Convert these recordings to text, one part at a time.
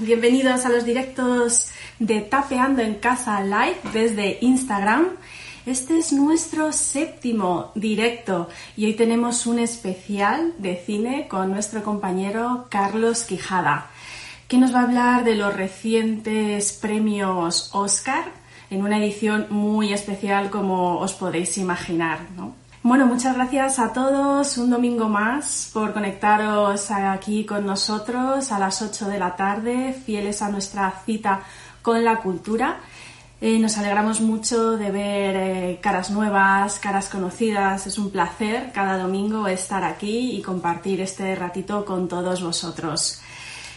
Bienvenidos a los directos de Tapeando en Casa Live desde Instagram. Este es nuestro séptimo directo y hoy tenemos un especial de cine con nuestro compañero Carlos Quijada, que nos va a hablar de los recientes premios Oscar en una edición muy especial como os podéis imaginar. ¿no? Bueno, muchas gracias a todos un domingo más por conectaros aquí con nosotros a las 8 de la tarde, fieles a nuestra cita con la cultura. Eh, nos alegramos mucho de ver eh, caras nuevas, caras conocidas. Es un placer cada domingo estar aquí y compartir este ratito con todos vosotros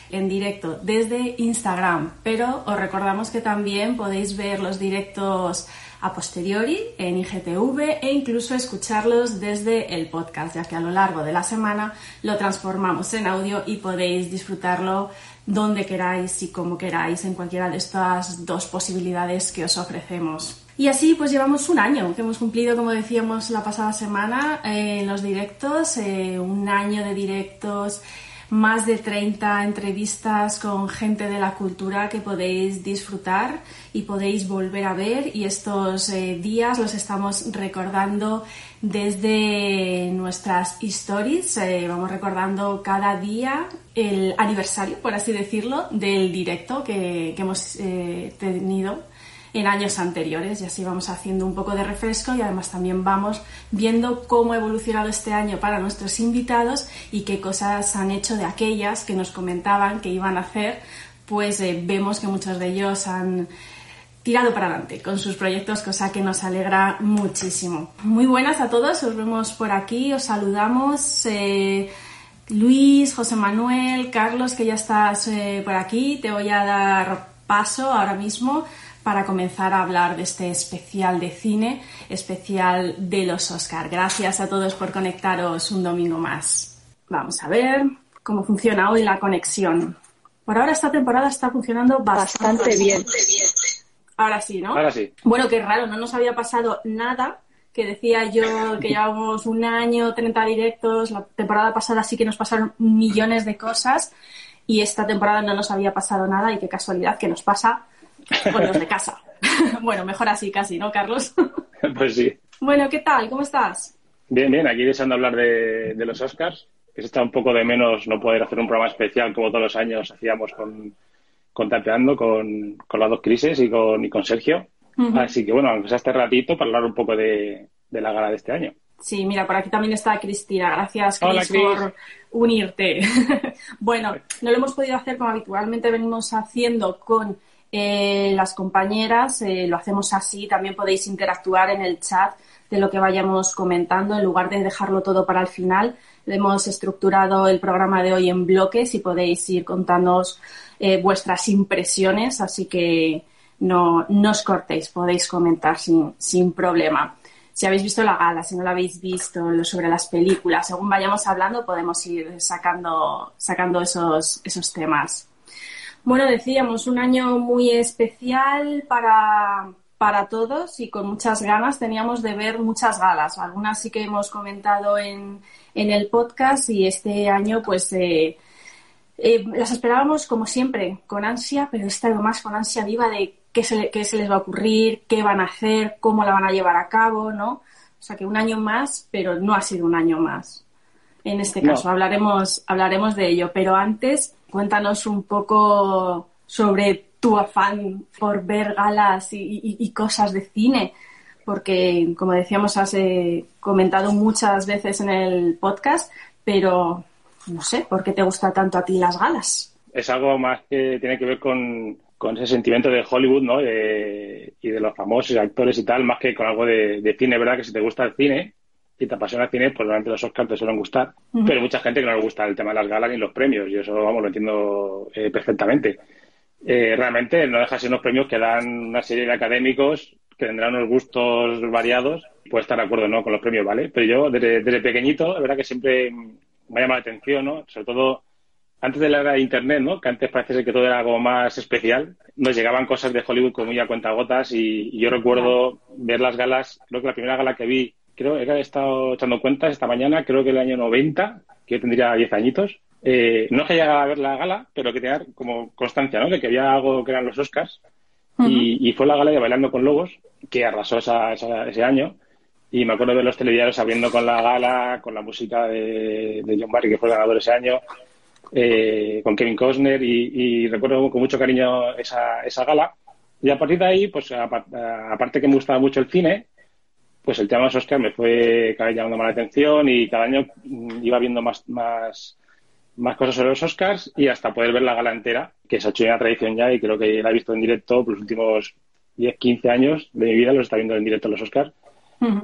en directo desde Instagram. Pero os recordamos que también podéis ver los directos a posteriori en IGTV e incluso escucharlos desde el podcast, ya que a lo largo de la semana lo transformamos en audio y podéis disfrutarlo donde queráis y como queráis en cualquiera de estas dos posibilidades que os ofrecemos. Y así pues llevamos un año que hemos cumplido, como decíamos la pasada semana, eh, en los directos, eh, un año de directos más de 30 entrevistas con gente de la cultura que podéis disfrutar y podéis volver a ver y estos eh, días los estamos recordando desde nuestras stories. Eh, vamos recordando cada día el aniversario, por así decirlo, del directo que, hemos eh, tenido en años anteriores y así vamos haciendo un poco de refresco y además también vamos viendo cómo ha evolucionado este año para nuestros invitados y qué cosas han hecho de aquellas que nos comentaban que iban a hacer, pues eh, vemos que muchos de ellos han tirado para adelante con sus proyectos, cosa que nos alegra muchísimo. Muy buenas a todos, os vemos por aquí, os saludamos. Eh, Luis, José Manuel, Carlos, que ya estás eh, por aquí, te voy a dar paso ahora mismo para comenzar a hablar de este especial de cine, especial de los Oscar. Gracias a todos por conectaros un domingo más. Vamos a ver cómo funciona hoy la conexión. Por ahora esta temporada está funcionando bastante, bien. Ahora sí, ¿no? Ahora sí. Bueno, qué raro, no nos había pasado nada que decía yo que llevamos un año, 30 directos, la temporada pasada sí que nos pasaron millones de cosas y esta temporada no nos había pasado nada y qué casualidad que nos pasa con los de casa. bueno, mejor así casi, ¿no, Carlos? pues sí. Bueno, ¿qué tal? ¿Cómo estás? Bien, bien, aquí deseando hablar de, los Oscars, que se está un poco de menos no poder hacer un programa especial como todos los años hacíamos con, con Tapeando, con, con las dos crisis y con, y con Sergio. Así que bueno, aunque sea este ratito para hablar un poco de, la gala de este año. Sí, mira, por aquí también está Cristina. Gracias, Cris, por unirte. bueno, no lo hemos podido hacer como habitualmente venimos haciendo con eh, las compañeras, eh, lo hacemos así, también podéis interactuar en el chat de lo que vayamos comentando, en lugar de dejarlo todo para el final. Hemos estructurado el programa de hoy en bloques y podéis ir contándonos eh, vuestras impresiones, así que no, no, os cortéis, podéis comentar sin, sin problema. Si habéis visto la gala, si no la habéis visto, sobre las películas, según vayamos hablando, podemos ir sacando, sacando esos, esos temas. Bueno, decíamos, un año muy especial para, para todos y con muchas ganas teníamos de ver muchas galas. Algunas sí que hemos comentado en, en el podcast y este año pues eh, eh, las esperábamos como siempre, con ansia, pero esta vez más con ansia viva de qué se, qué se les va a ocurrir, qué van a hacer, cómo la van a llevar a cabo, ¿no? O sea que un año más, pero no ha sido un año más. En este caso, hablaremos, hablaremos de ello. Pero antes, Cuéntanos un poco sobre tu afán por ver galas y, cosas de cine, porque, como decíamos, has eh, comentado muchas veces en el podcast, pero no sé, ¿por qué te gusta tanto a ti las galas? Es algo más que tiene que ver con, ese sentimiento de Hollywood, ¿no? y de los famosos actores y tal, más que con algo de, cine, ¿verdad? Que si te gusta el cine, y te apasiona el cine, pues durante los Oscars te suelen gustar. Pero hay mucha gente que no le gusta el tema de las galas ni los premios, y eso, vamos, lo entiendo eh, perfectamente. Eh, realmente no deja de ser unos premios que dan una serie de académicos que tendrán unos gustos variados. Puede estar de acuerdo no con los premios, ¿vale? Pero yo, desde, desde pequeñito, la verdad que siempre me ha llamado la atención, ¿no? Sobre todo antes de la era de Internet, ¿no? Que antes parece ser que todo era algo más especial. Nos llegaban cosas de Hollywood como muy a cuentagotas y, y yo recuerdo ver las galas, creo que la primera gala que vi, creo que he estado echando cuentas esta mañana, creo que el año 90, que yo tendría 10 añitos. Eh, no que llegaba a ver la gala, pero que tenía como constancia, ¿no? De que había algo que eran los Oscars. y, y, fue la gala de Bailando con Lobos, que arrasó esa, esa, ese año. Y me acuerdo de los telediarios abriendo con la gala, con la música de, de John Barry, que fue el ganador ese año eh, con Kevin Costner y, recuerdo con mucho cariño esa, esa gala. Y a partir de ahí, pues aparte que me gustaba mucho el cine, pues el tema de los Oscars me fue cada vez llamando más la atención y cada año mm, iba viendo más, más, más cosas sobre los Oscars y hasta poder ver la gala entera, que se ha hecho una tradición ya y creo que la he visto en directo por los últimos 10, 15 años de mi vida, lo está viendo en directo los Oscars.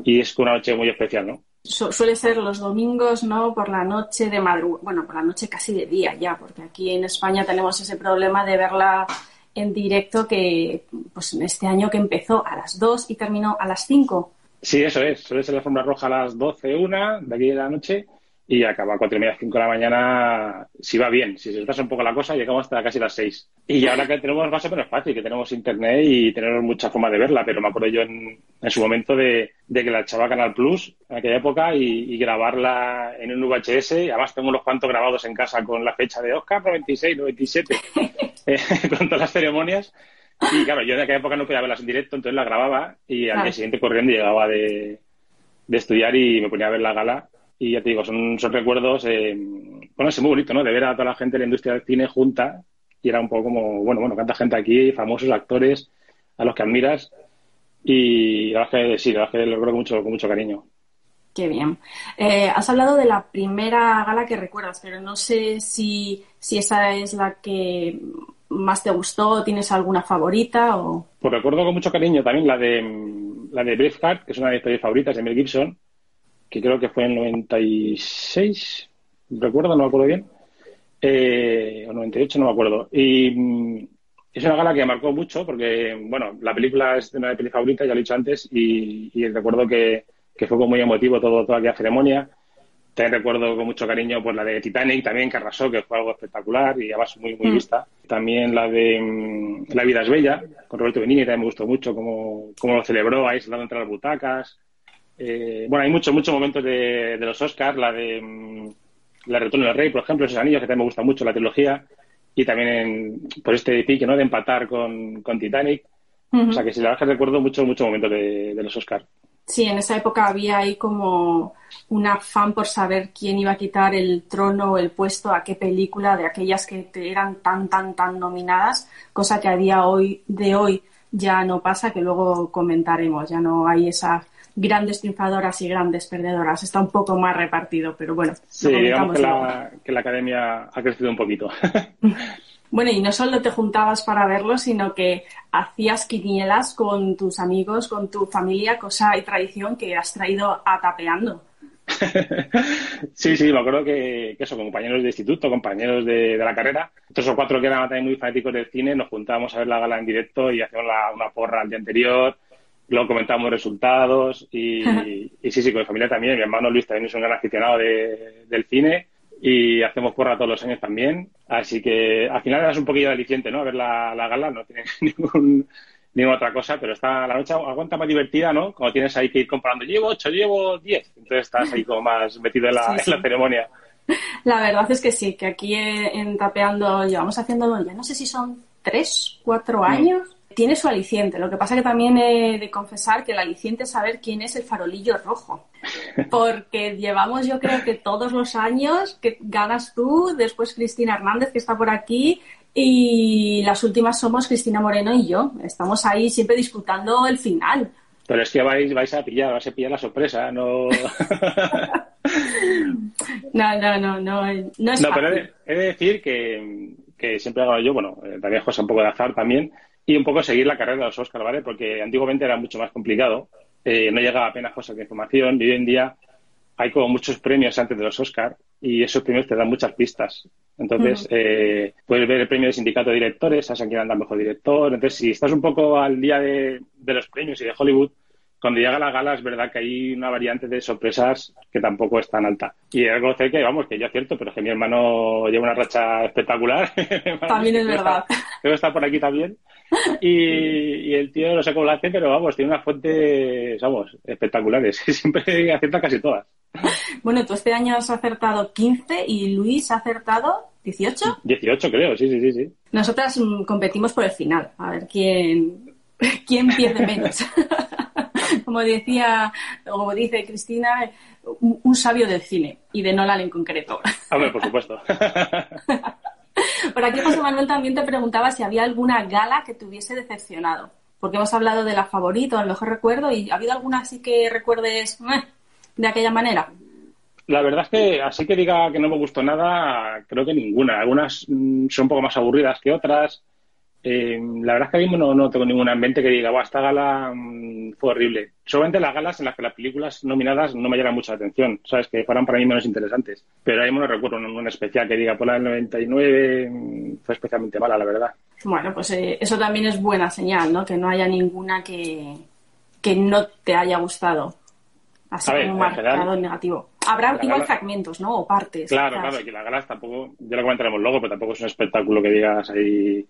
Y es una noche muy especial, ¿no? suele ser los domingos, ¿no? Por la noche de madrugada, bueno, por la noche casi de día ya, porque aquí en España tenemos ese problema de verla en directo que, pues en este año que empezó a las 2 y terminó a las 5. Sí, eso es. Suele ser la forma roja a las 12, una de aquí de la noche y acaba a cuatro y media, cinco de la mañana, si va bien. Si se retrasa un poco la cosa, llegamos hasta casi las seis. Y ahora que tenemos base, pero es fácil, que tenemos internet y tenemos mucha forma de verla, pero me acuerdo yo en, en su momento de, de, que la echaba Canal Plus en aquella época y, y, grabarla en un VHS. Y además tengo unos cuantos grabados en casa con la fecha de Oscar 96, 97, eh, con todas las ceremonias. Y claro, yo en aquella época no podía verlas en directo, entonces la grababa y al día siguiente corriendo llegaba de, de estudiar y me ponía a ver la gala y ya te digo, son, son recuerdos, eh, bueno, es muy bonito, ¿no? De ver a toda la gente de la industria del cine junta y era un poco como, bueno, bueno, canta gente aquí, famosos actores a los que admiras y la verdad que sí, la verdad que lo recuerdo mucho, con mucho cariño. Qué bien. Eh, has hablado de la primera gala que recuerdas, pero no sé si, si esa es la que más te gustó, tienes alguna favorita o... Pues recuerdo con mucho cariño también la de la de Braveheart, que es una de mis favoritas de Mel Gibson, que creo que fue en 96, recuerdo, no me acuerdo bien, eh, o 98, no me acuerdo. Y mm, es una gala que marcó mucho porque, bueno, la película es una de mis favoritas, ya lo he dicho antes, y, y recuerdo que, que, fue muy emotivo todo, toda aquella ceremonia. También recuerdo con mucho cariño pues la de Titanic también, que arrasó, que fue algo espectacular y además muy, muy mm. vista. También la de mm, La vida es bella, con Roberto Benigni, también me gustó mucho cómo, cómo lo celebró ahí sentado entre las butacas. Eh, bueno, hay muchos, muchos momentos de, de, los Oscars, la de mm, La Retorno del Rey, por ejemplo, esos anillos que también me gusta mucho, la trilogía, y también en, por este pique, ¿no? De empatar con, con Titanic. O sea que si la verdad que recuerdo muchos, muchos momentos de, de los Oscars. Sí, en esa época había ahí como un afán por saber quién iba a quitar el trono o el puesto a qué película de aquellas que eran tan, tan, tan nominadas, cosa que a día hoy, de hoy ya no pasa, que luego comentaremos, ya no hay esa grandes triunfadoras y grandes perdedoras. Está un poco más repartido, pero bueno. Sí, digamos que la, que la, academia ha crecido un poquito. bueno, y no solo te juntabas para verlo, sino que hacías quinielas con tus amigos, con tu familia, cosa y tradición que has traído a tapeando. sí, sí, me acuerdo que, que, eso, con compañeros de instituto, compañeros de, de, la carrera, tres o cuatro que eran también muy fanáticos del cine, nos juntábamos a ver la gala en directo y hacíamos la, una porra al día anterior, luego comentamos resultados y, y, sí, sí, con mi familia también. Mi hermano Luis también es un gran aficionado de, del cine y hacemos porra todos los años también. Así que al final es un poquillo aliciente, ¿no? A ver la, la gala, no tiene ningún, ninguna otra cosa, pero está la noche aguanta más divertida, ¿no? Como tienes ahí que ir comparando, llevo ocho, llevo diez. Entonces estás ahí como más metido en la, sí, sí. en la ceremonia. La verdad es que sí, que aquí en Tapeando llevamos haciéndolo ya no sé si son tres, cuatro años. Mm tiene su aliciente. Lo que pasa que también he de confesar que el aliciente es saber quién es el farolillo rojo. Porque llevamos yo creo que todos los años que ganas tú, después Cristina Hernández que está por aquí y las últimas somos Cristina Moreno y yo. Estamos ahí siempre disputando el final. Pero es que vais, vais a pillar, vais a pillar la sorpresa, no... no, no, no, no, no es No, pero he de, he de decir que, que siempre hago yo, bueno, eh, también José un poco de azar también, y un poco seguir la carrera de los Oscars, ¿vale? Porque antiguamente era mucho más complicado, eh, no llegaba apenas cosas de información y hoy en día hay como muchos premios antes de los Oscar y esos premios te dan muchas pistas. Entonces, eh, puedes ver el premio de sindicato de directores, a quién anda mejor director. Entonces, si estás un poco al día de, de los premios y de Hollywood, cuando llega la gala es verdad que hay una variante de sorpresas que tampoco es tan alta. Y algo sé que, vamos, que yo acierto, pero que mi hermano lleva una racha espectacular. También es verdad. Debe estar por aquí también. Y, el tío no sé cómo lo hace, pero vamos, tiene unas fuentes, vamos, espectaculares. Siempre acierta casi todas. Bueno, tú este año has acertado 15 y Luis ha acertado 18. 18 creo, sí, sí, sí. sí. Nosotras mm, competimos por el final, a ver quién, quién pierde menos. como decía, como dice Cristina, un, sabio del cine y de Nolan en concreto. Hombre, por supuesto. Por aquí José Manuel también te preguntaba si había alguna gala que te hubiese decepcionado. Porque hemos hablado de la favorita, el mejor recuerdo, y ¿ha habido alguna así que recuerdes eh, de aquella manera? La verdad es que así que diga que no me gustó nada, creo que ninguna. Algunas mm, son un poco más aburridas que otras. Eh, la verdad es que ahora mismo no, tengo ninguna en mente que diga, esta gala mm, fue horrible. Solamente las galas en las que las películas nominadas no me llaman mucha atención, ¿sabes? Que fueran para mí menos interesantes. Pero ahora mismo no recuerdo un, especial que diga, por la del 99 mm, fue especialmente mala, la verdad. Bueno, pues eh, eso también es buena señal, ¿no? Que no haya ninguna que, que no te haya gustado. Así como marcado negativo. Habrá igual fragmentos, ¿no? O partes. Claro, claro, que las galas tampoco, ya lo comentaremos luego, pero tampoco es un espectáculo que digas ahí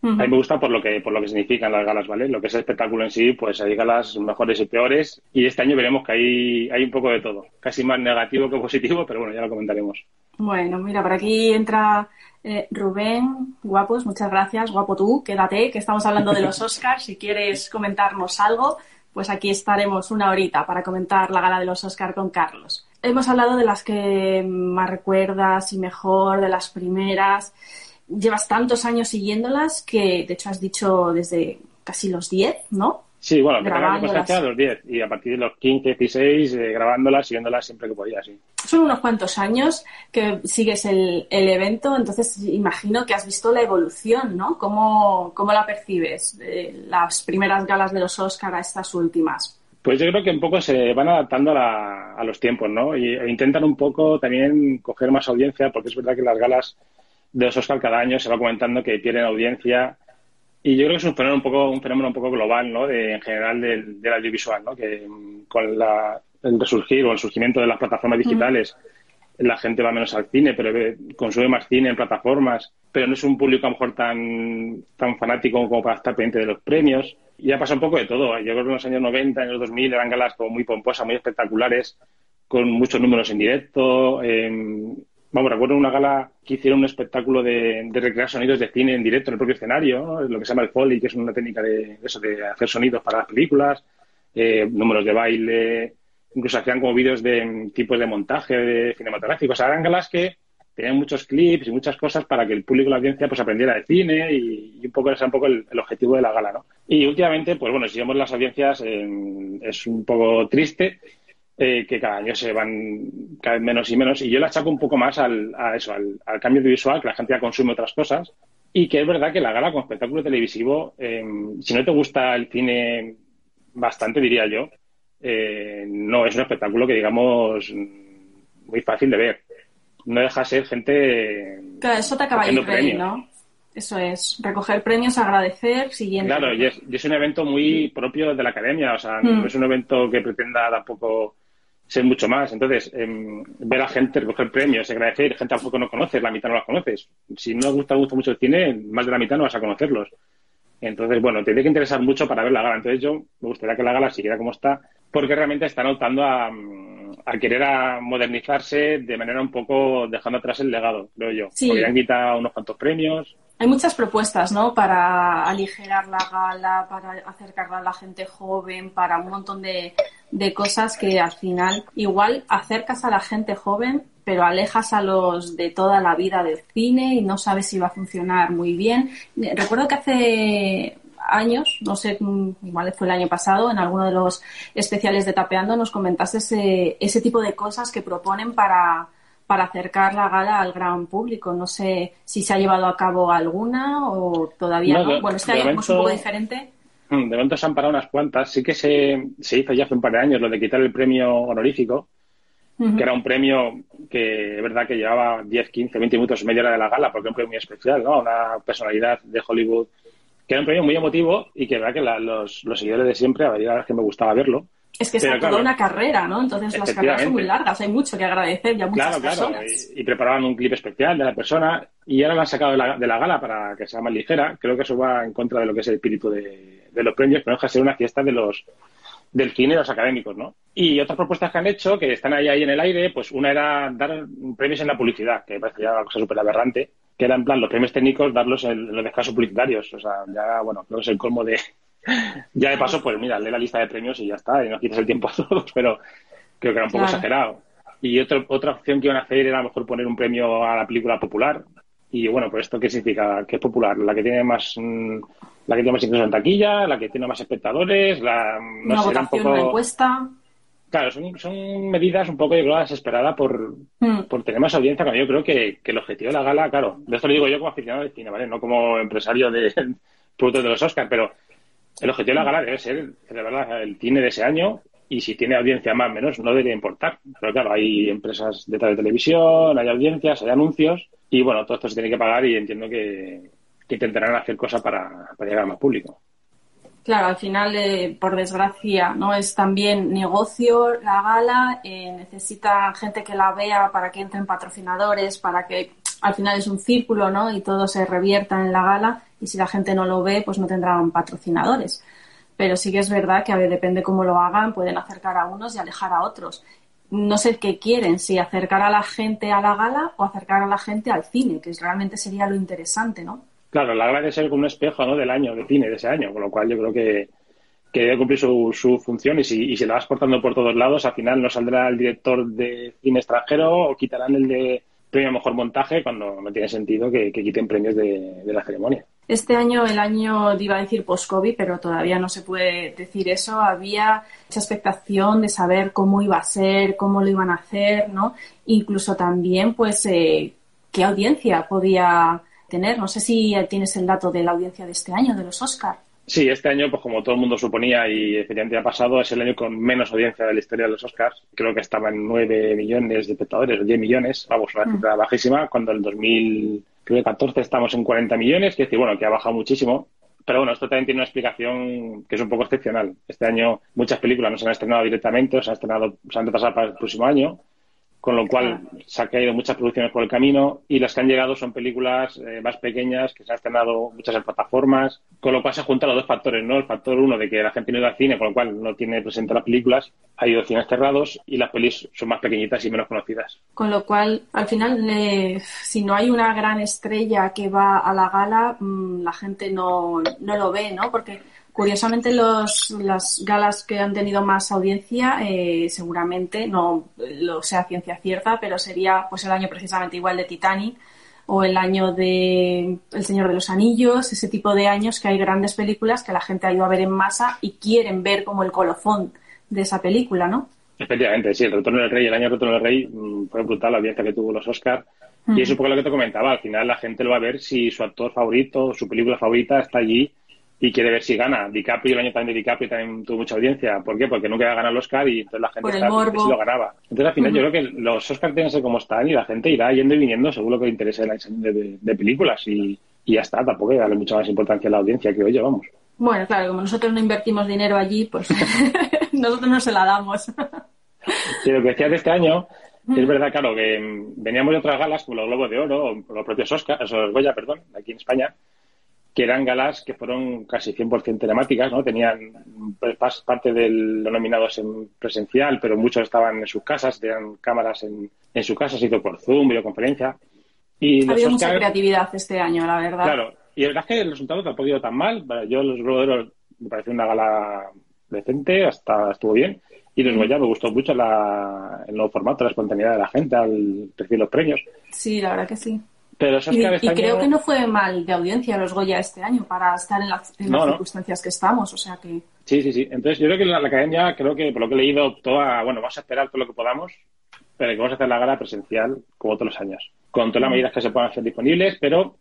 a mí me gusta por lo que por lo que significan las galas, ¿vale? Lo que es el espectáculo en sí, pues hay galas mejores y peores. Y este año veremos que hay, hay un poco de todo. Casi más negativo que positivo, pero bueno, ya lo comentaremos. Bueno, mira, por aquí entra eh, Rubén, guapos, muchas gracias. Guapo tú, quédate, que estamos hablando de los Oscars. Si quieres comentarnos algo, pues aquí estaremos una horita para comentar la gala de los Oscars con Carlos. Hemos hablado de las que más recuerdas y mejor, de las primeras llevas tantos años siguiéndolas que, de hecho, has dicho desde casi los 10, ¿no? Sí, bueno, que a los 10 y a partir de los 15, 16, eh, grabándolas, siguiéndolas siempre que podía, sí. Son unos cuantos años que sigues el, el, evento, entonces imagino que has visto la evolución, ¿no? ¿Cómo, cómo la percibes? las primeras galas de los Oscar a estas últimas. Pues yo creo que un poco se van adaptando a, a los tiempos, ¿no? Y, e intentan un poco también coger más audiencia, porque es verdad que las galas de los Oscar cada año se va comentando que pierden audiencia. Y yo creo que es un fenómeno un poco un fenómeno un poco global no de, en general del, audiovisual no que con la, el resurgir o el surgimiento de las plataformas digitales la gente va menos al cine pero consume más cine en plataformas pero no es un público a lo mejor tan tan fanático como para estar pendiente de los premios. Y ha pasado un poco de todo. Yo creo que en los años 90 en los 2000 eran galas como muy pomposas muy espectaculares con muchos números en directo Vamos, recuerdo una gala que hicieron un espectáculo de, recrear sonidos de cine en directo en el propio escenario, lo que se llama el Foley, que es una técnica de, eso, de hacer sonidos para las películas, eh, números de baile, incluso hacían como vídeos de tipos de montaje de cinematográficos. O sea, eran galas que tenían muchos clips y muchas cosas para que el público la audiencia pues aprendiera de cine y, un poco ese un poco el, objetivo de la gala, ¿no? Y últimamente, pues bueno, si vemos las audiencias es un poco triste eh, que cada año se van cada vez menos y menos. Y yo la achaco un poco más al, a eso, al, cambio de visual, que la gente ya consume otras cosas. Y que es verdad que la gala con espectáculo televisivo, eh, si no te gusta el cine bastante, diría yo, eh, no es un espectáculo que digamos muy fácil de ver. No deja ser gente. Claro, eso te acaba de ir, ¿no? Eso es, recoger premios, agradecer, siguiente. Claro, y es, y es, un evento muy propio de la academia, o sea, no mm. es un evento que pretenda tampoco ser mucho más. Entonces, em, ver a gente recoger premios, agradecer, gente tampoco no conoces, la mitad no la conoces. Si no gusta, gusta mucho el cine, más de la mitad no vas a conocerlos. Entonces, bueno, te tiene que interesar mucho para ver la gala. Entonces, yo me gustaría que la gala siguiera como está, porque realmente están optando a, a querer a modernizarse de manera un poco dejando atrás el legado, creo yo. Sí. Porque han quitado unos cuantos premios. Hay muchas propuestas, ¿no? Para aligerar la gala, para acercarla a la gente joven, para un montón de, de cosas que al final igual acercas a la gente joven, pero alejas a los de toda la vida del cine y no sabes si va a funcionar muy bien. Recuerdo que hace años, no sé, igual fue el año pasado, en alguno de los especiales de Tapeando nos comentaste ese, ese tipo de cosas que proponen para, para acercar la gala al gran público. No sé si se ha llevado a cabo alguna o todavía no. bueno, este año es un poco diferente. Mm, de momento se han parado unas cuantas. Sí que se, se hizo ya hace un par de años lo de quitar el premio honorífico, que era un premio que es verdad que llevaba 10, 15, 20 minutos, media hora de la gala, porque era un premio muy especial, ¿no? Una personalidad de Hollywood, que era un premio muy emotivo y que verdad que los, los seguidores de siempre, a ver, que me gustaba verlo, es que es toda una carrera, ¿no? Entonces las carreras son muy largas, hay mucho que agradecer ya muchas claro, Claro, y, preparaban un clip especial de la persona y ahora la han sacado de la, de la, gala para que sea más ligera. Creo que eso va en contra de lo que es el espíritu de, los premios, pero no deja de ser una fiesta de los del cine de los académicos, ¿no? Y otras propuestas que han hecho, que están ahí, ahí en el aire, pues una era dar premios en la publicidad, que me parece ya una cosa súper aberrante, que era en plan los premios técnicos darlos en, los descansos publicitarios. O sea, ya, bueno, creo que es el colmo de, ya de paso, pues mira, lee la lista de premios y ya está, y no quites el tiempo a todos, pero creo que era un poco exagerado. Y otro, otra opción que iban a hacer era a lo mejor poner un premio a la película popular. Y bueno, pues esto qué significa, ¿Qué es popular, la que tiene más, mm, la que tiene más incluso en taquilla, la que tiene más espectadores, la no una votación, una encuesta. Claro, son, son medidas un poco, yo creo, desesperadas por, mm. por tener más audiencia, cuando yo creo que, que, el objetivo de la gala, claro, de esto lo digo yo como aficionado de cine, ¿vale? No como empresario de productos de los Oscars, pero el objetivo de la gala debe ser, de el cine de ese año y si tiene audiencia más o menos no debería importar. Pero claro, hay empresas de televisión, hay audiencias, hay anuncios y bueno, todo esto se tiene que pagar y entiendo que, intentarán hacer cosas para, llegar a más público. Claro, al final, eh, por desgracia, no es también negocio la gala, eh, necesita gente que la vea para que entren patrocinadores, para que al final es un círculo, ¿no? Y todo se revierta en la gala y si la gente no lo ve, pues no tendrán patrocinadores. Pero sí que es verdad que a ver, depende cómo lo hagan, pueden acercar a unos y alejar a otros. No sé qué quieren, si acercar a la gente a la gala o acercar a la gente al cine, que realmente sería lo interesante, ¿no? Claro, la gala debe ser como un espejo ¿no? del año, de cine de ese año, con lo cual yo creo que, que debe cumplir su, su función y si, y si la vas portando por todos lados, al final no saldrá el director de cine extranjero o quitarán el de premio mejor montaje cuando no tiene sentido que, quiten premios de, la ceremonia. Este año, el año, iba a decir post-COVID, pero todavía no se puede decir eso. Había mucha expectación de saber cómo iba a ser, cómo lo iban a hacer, ¿no? Incluso también, pues, eh, qué audiencia podía tener. No sé si tienes el dato de la audiencia de este año, de los Oscars. Sí, este año, pues como todo el mundo suponía y efectivamente ha pasado, es el año con menos audiencia de la historia de los Oscars. Creo que estaba en 9 millones de espectadores, o 10 millones, vamos, una mm. cifra bajísima, cuando en 2014 estamos en 40 millones, que es decir, bueno, que ha bajado muchísimo. Pero bueno, esto también tiene una explicación que es un poco excepcional. Este año muchas películas no se han estrenado directamente, o se han estrenado, se han retrasado para el próximo año con lo cual se han caído muchas producciones por el camino y las que han llegado son películas eh, más pequeñas que se han estrenado muchas en plataformas, con lo cual se juntan los dos factores, ¿no? El factor uno de que la gente no iba al cine, con lo cual no tiene presente las películas, ha ido cines cerrados y las pelis son más pequeñitas y menos conocidas. Con lo cual, al final, eh, si no hay una gran estrella que va a la gala, mm, la gente no, no lo ve, ¿no? Porque Curiosamente, los, las galas que han tenido más audiencia, eh, seguramente, no lo sea ciencia cierta, pero sería pues el año precisamente igual de Titanic o el año de El Señor de los Anillos, ese tipo de años que hay grandes películas que la gente ha ido a ver en masa y quieren ver como el colofón de esa película, ¿no? Efectivamente, sí, el Retorno del Rey, el año del Retorno del Rey mm, fue brutal la audiencia que tuvo los Oscars. Y es un poco lo que te comentaba, al final la gente lo va a ver si su actor favorito, su película favorita está allí y quiere ver si gana. DiCaprio, el año también de DiCaprio también tuvo mucha audiencia. ¿Por qué? Porque nunca había ganado el Oscar y entonces la gente si lo ganaba. Entonces al final yo creo que los Oscars tienen que ser como están y la gente irá yendo y viniendo según lo que le interese la de, de, películas y, y, ya está. Tampoco hay que darle mucha más importancia a la audiencia que oye, vamos. Bueno, claro, como nosotros no invertimos dinero allí, pues nosotros no se la damos. sí, lo que decías de este año es verdad, claro, que veníamos de otras galas como los Globos de Oro o los propios Oscars, los Goya, perdón, aquí en España, que eran galas que fueron casi 100% telemáticas, ¿no? Tenían parte de los nominados en presencial, pero muchos estaban en sus casas, tenían cámaras en, en su casa, se hizo por Zoom, videoconferencia. Y ha habido mucha creatividad este año, la verdad. Claro, y la verdad es que el resultado tampoco ha ido tan mal. Yo los Globos me pareció una gala decente, hasta estuvo bien. Y los Goya me gustó mucho la, el nuevo formato, la espontaneidad de la gente al recibir los premios. Sí, la verdad que sí. Pero y, creo que no fue mal de audiencia los Goya este año para estar en, las circunstancias que estamos, o sea que... Sí, sí, sí. Entonces yo creo que la, academia, creo que por lo que he leído, toda, bueno, vamos a esperar todo lo que podamos, pero que vamos a hacer la gala presencial como todos los años, con todas las medidas que se puedan hacer disponibles, pero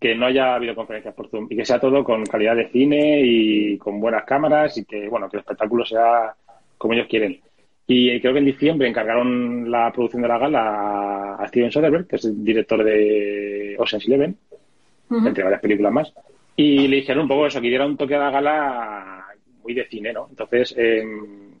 que no haya videoconferencias por Zoom y que sea todo con calidad de cine y con buenas cámaras y que, bueno, que el espectáculo sea como ellos quieren. Y creo que en diciembre encargaron la producción de la gala a Steven Soderbergh, que es el director de Ocean's Eleven, entre varias películas más. Y le dijeron un poco eso, que diera un toque a la gala muy de cine, ¿no? Entonces, em,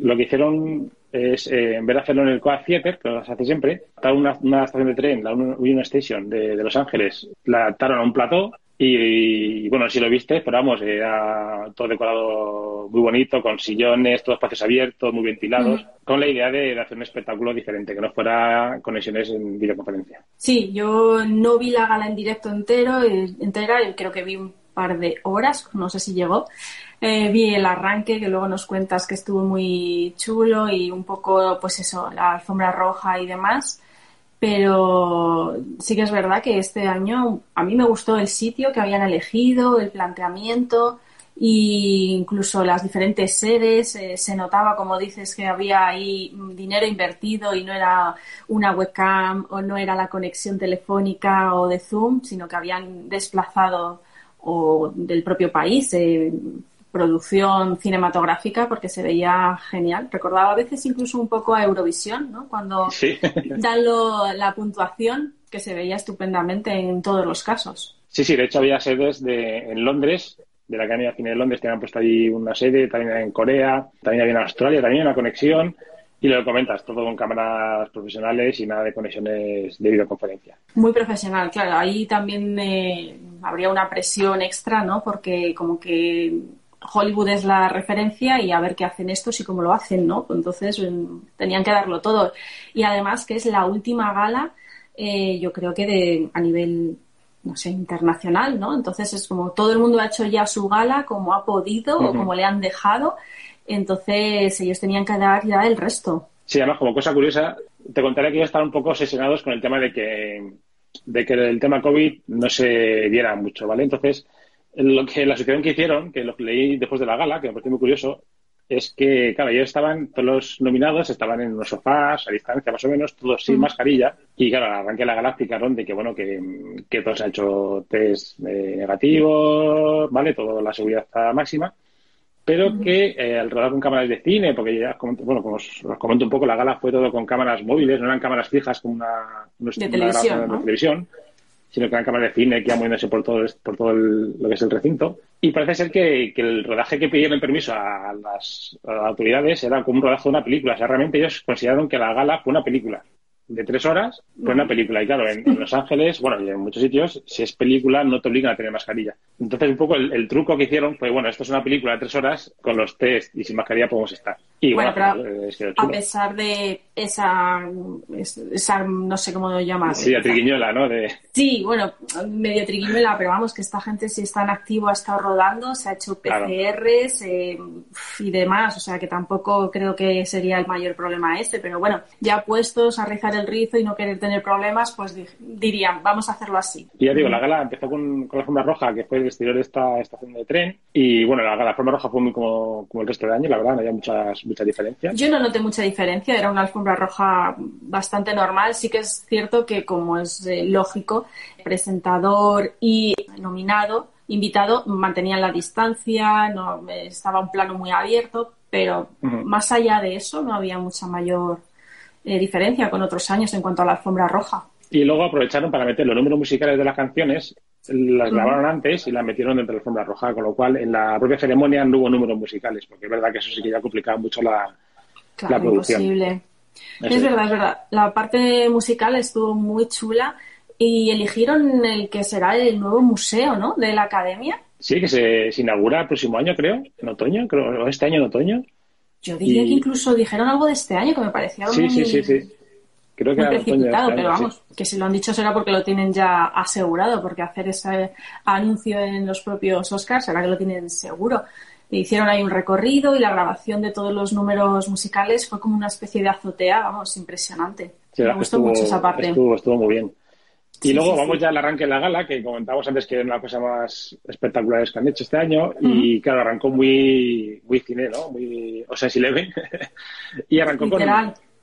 lo que hicieron es, eh, en vez de hacerlo en el Coa Theater, que lo hace siempre, una, una estación de tren, la Union Station de, de Los Ángeles, la adaptaron a un plató y, bueno, si lo viste, pero vamos, era todo decorado muy bonito, con sillones, todos espacios abiertos, muy ventilados, con la idea de, hacer un espectáculo diferente, que no fuera conexiones en videoconferencia. Sí, yo no vi la gala en directo entero, eh, entera, creo que vi un par de horas, no sé si llegó. Eh, vi el arranque, que luego nos cuentas que estuvo muy chulo y un poco, pues eso, la alfombra roja y demás pero sí que es verdad que este año a mí me gustó el sitio que habían elegido, el planteamiento e incluso las diferentes sedes. Eh, se notaba, como dices, que había ahí dinero invertido y no era una webcam o no era la conexión telefónica o de Zoom, sino que habían desplazado o del propio país eh, producción cinematográfica porque se veía genial. Recordaba a veces incluso un poco a Eurovisión, ¿no? Cuando dan la puntuación que se veía estupendamente en todos los casos. Sí, sí, de hecho había sedes de, en Londres, de la Academia de Cine de Londres, que han puesto ahí una sede, también en Corea, también había en Australia, también una conexión. Y lo comentas, todo con cámaras profesionales y nada de conexiones de videoconferencia. Muy profesional, claro. Ahí también eh, habría una presión extra, ¿no? Porque como que Hollywood es la referencia y a ver qué hacen estos y cómo lo hacen, ¿no? Entonces mm, tenían que darlo todo. Y además que es la última gala, eh, yo creo que de, a nivel, no sé, internacional, ¿no? Entonces es como todo el mundo ha hecho ya su gala como ha podido o como le han dejado. Entonces ellos tenían que dar ya el resto. Sí, además como cosa curiosa, te contaré que ellos estaban un poco obsesionados con el tema de que, de que el tema COVID no se diera mucho, ¿vale? Entonces lo que la asociación que hicieron, que lo leí después de la gala, que me pareció muy curioso, es que, claro, ellos estaban, todos los nominados estaban en unos sofás, a distancia más o menos, todos sin mascarilla. Y claro, al arranque de la gala explicaron de que, bueno, que, que todos han hecho test eh, negativos, ¿vale? Toda la seguridad está máxima. Pero que eh, al rodar con cámaras de cine, porque ya, bueno, como os, comento un poco, la gala fue todo con cámaras móviles, no eran cámaras fijas como una, de televisión, de televisión sino que eran cámaras de cine que iban moviéndose por todo, por todo lo que es el recinto. Y parece ser que, el rodaje que pidieron permiso a las, autoridades era como un rodaje de una película. O sea, realmente ellos consideraron que la gala fue una película de tres horas fue una película. Y claro, en, Los Ángeles, bueno, y en muchos sitios, si es película, no te obligan a tener mascarilla. Entonces, un poco el, truco que hicieron fue, bueno, esto es una película de tres horas, con los test y sin mascarilla podemos estar. Y bueno, pero pues, a pesar de esa, esa, no sé cómo lo llamas. Sí, la triquiñuela, ¿no? De... Sí, bueno, medio triquiñuela, pero vamos, que esta gente si está en activo ha estado rodando, se ha hecho PCRs eh, y demás, o sea que tampoco creo que sería el mayor problema este, pero bueno, ya puestos a rizar el rizo y no querer tener problemas, pues dirían, vamos a hacerlo así. Y ya digo, la gala empezó con, la alfombra roja, que fue el exterior de esta estación de tren, y bueno, la, la roja fue muy como, como el resto del año, la verdad, no había muchas mucha diferencia. Yo no noté mucha diferencia, era una alfombra roja bastante normal. Sí que es cierto que, como es eh, lógico, presentador y nominado, invitado, mantenían la distancia, no estaba un plano muy abierto, pero más allá de eso no había mucha mayor eh, diferencia con otros años en cuanto a la alfombra roja. Y luego aprovecharon para meter los números musicales de las canciones las grabaron antes y las metieron dentro de la alfombra roja, con lo cual en la propia ceremonia no hubo números musicales, porque es verdad que eso sí que ya complicaba mucho la, la producción. Imposible. Es, verdad, es verdad. La parte musical estuvo muy chula y eligieron el que será el nuevo museo, ¿no? De la academia. Sí, que se, inaugura el próximo año, creo, en otoño, creo, o este año en otoño. Yo diría que incluso dijeron algo de este año que me parecía sí, muy... Sí, sí, sí. Creo que precipitado, pero vamos, que si lo han dicho será porque lo tienen ya asegurado, porque hacer ese anuncio en los propios Oscars será que lo tienen seguro. hicieron ahí un recorrido y la grabación de todos los números musicales fue como una especie de azotea, vamos, impresionante. Me gustó mucho esa parte. Estuvo, estuvo muy bien. Y luego vamos ya al arranque de la gala, que comentábamos antes que era una cosa más espectacular que han hecho este año. Y claro, arrancó muy, muy cine, ¿no? Muy o sea, si Eleven. y arrancó con,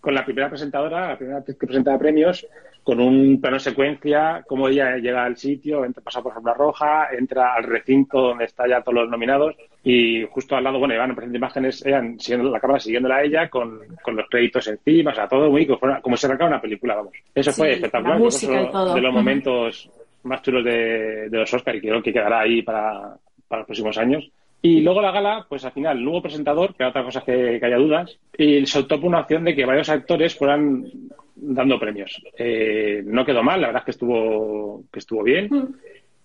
con la primera presentadora, la primera que presentaba premios, con un plano secuencia, cómo ella llega al sitio, entra, pasa por la roja, entra al recinto donde están ya todos los nominados. y justo al lado, bueno, iban presentando imágenes, eran siguiendo la cámara siguiéndola a ella con, con los créditos encima, o sea, todo muy como, como se arrancaba una película, vamos. Eso fue espectacular. De los momentos más chulos de, de los Oscars y creo que quedará ahí para, para los próximos años. Y luego la gala, pues al final, nuevo presentador, que era otra cosa que, haya dudas, y soltó por una opción de que varios actores fueran dando premios. Eh, no quedó mal, la verdad es que estuvo, que estuvo bien.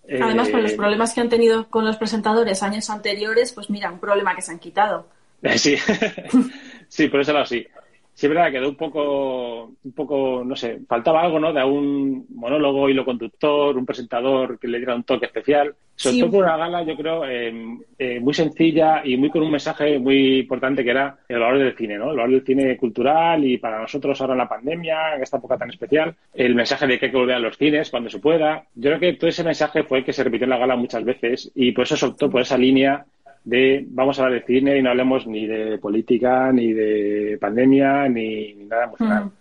Además, con los eh, problemas que han tenido con los presentadores años anteriores, pues mira, un problema que se han quitado. Sí, sí, por eso lado sí. Sí, es verdad que quedó un poco, un poco, no sé, faltaba algo, ¿no? De un monólogo, hilo conductor, un presentador que le diera un toque especial. Sobre todo por una gala, yo creo, eh, eh, muy sencilla y muy con un mensaje muy importante que era el valor del cine, ¿no? El valor del cine cultural y para nosotros ahora en la pandemia, en esta época tan especial, el mensaje de que hay que volver a los cines cuando se pueda. Yo creo que todo ese mensaje fue el que se repitió en la gala muchas veces y por eso se optó por esa línea de vamos a hablar de cine y no hablemos ni de política, ni de pandemia, ni, nada emocional. Mm.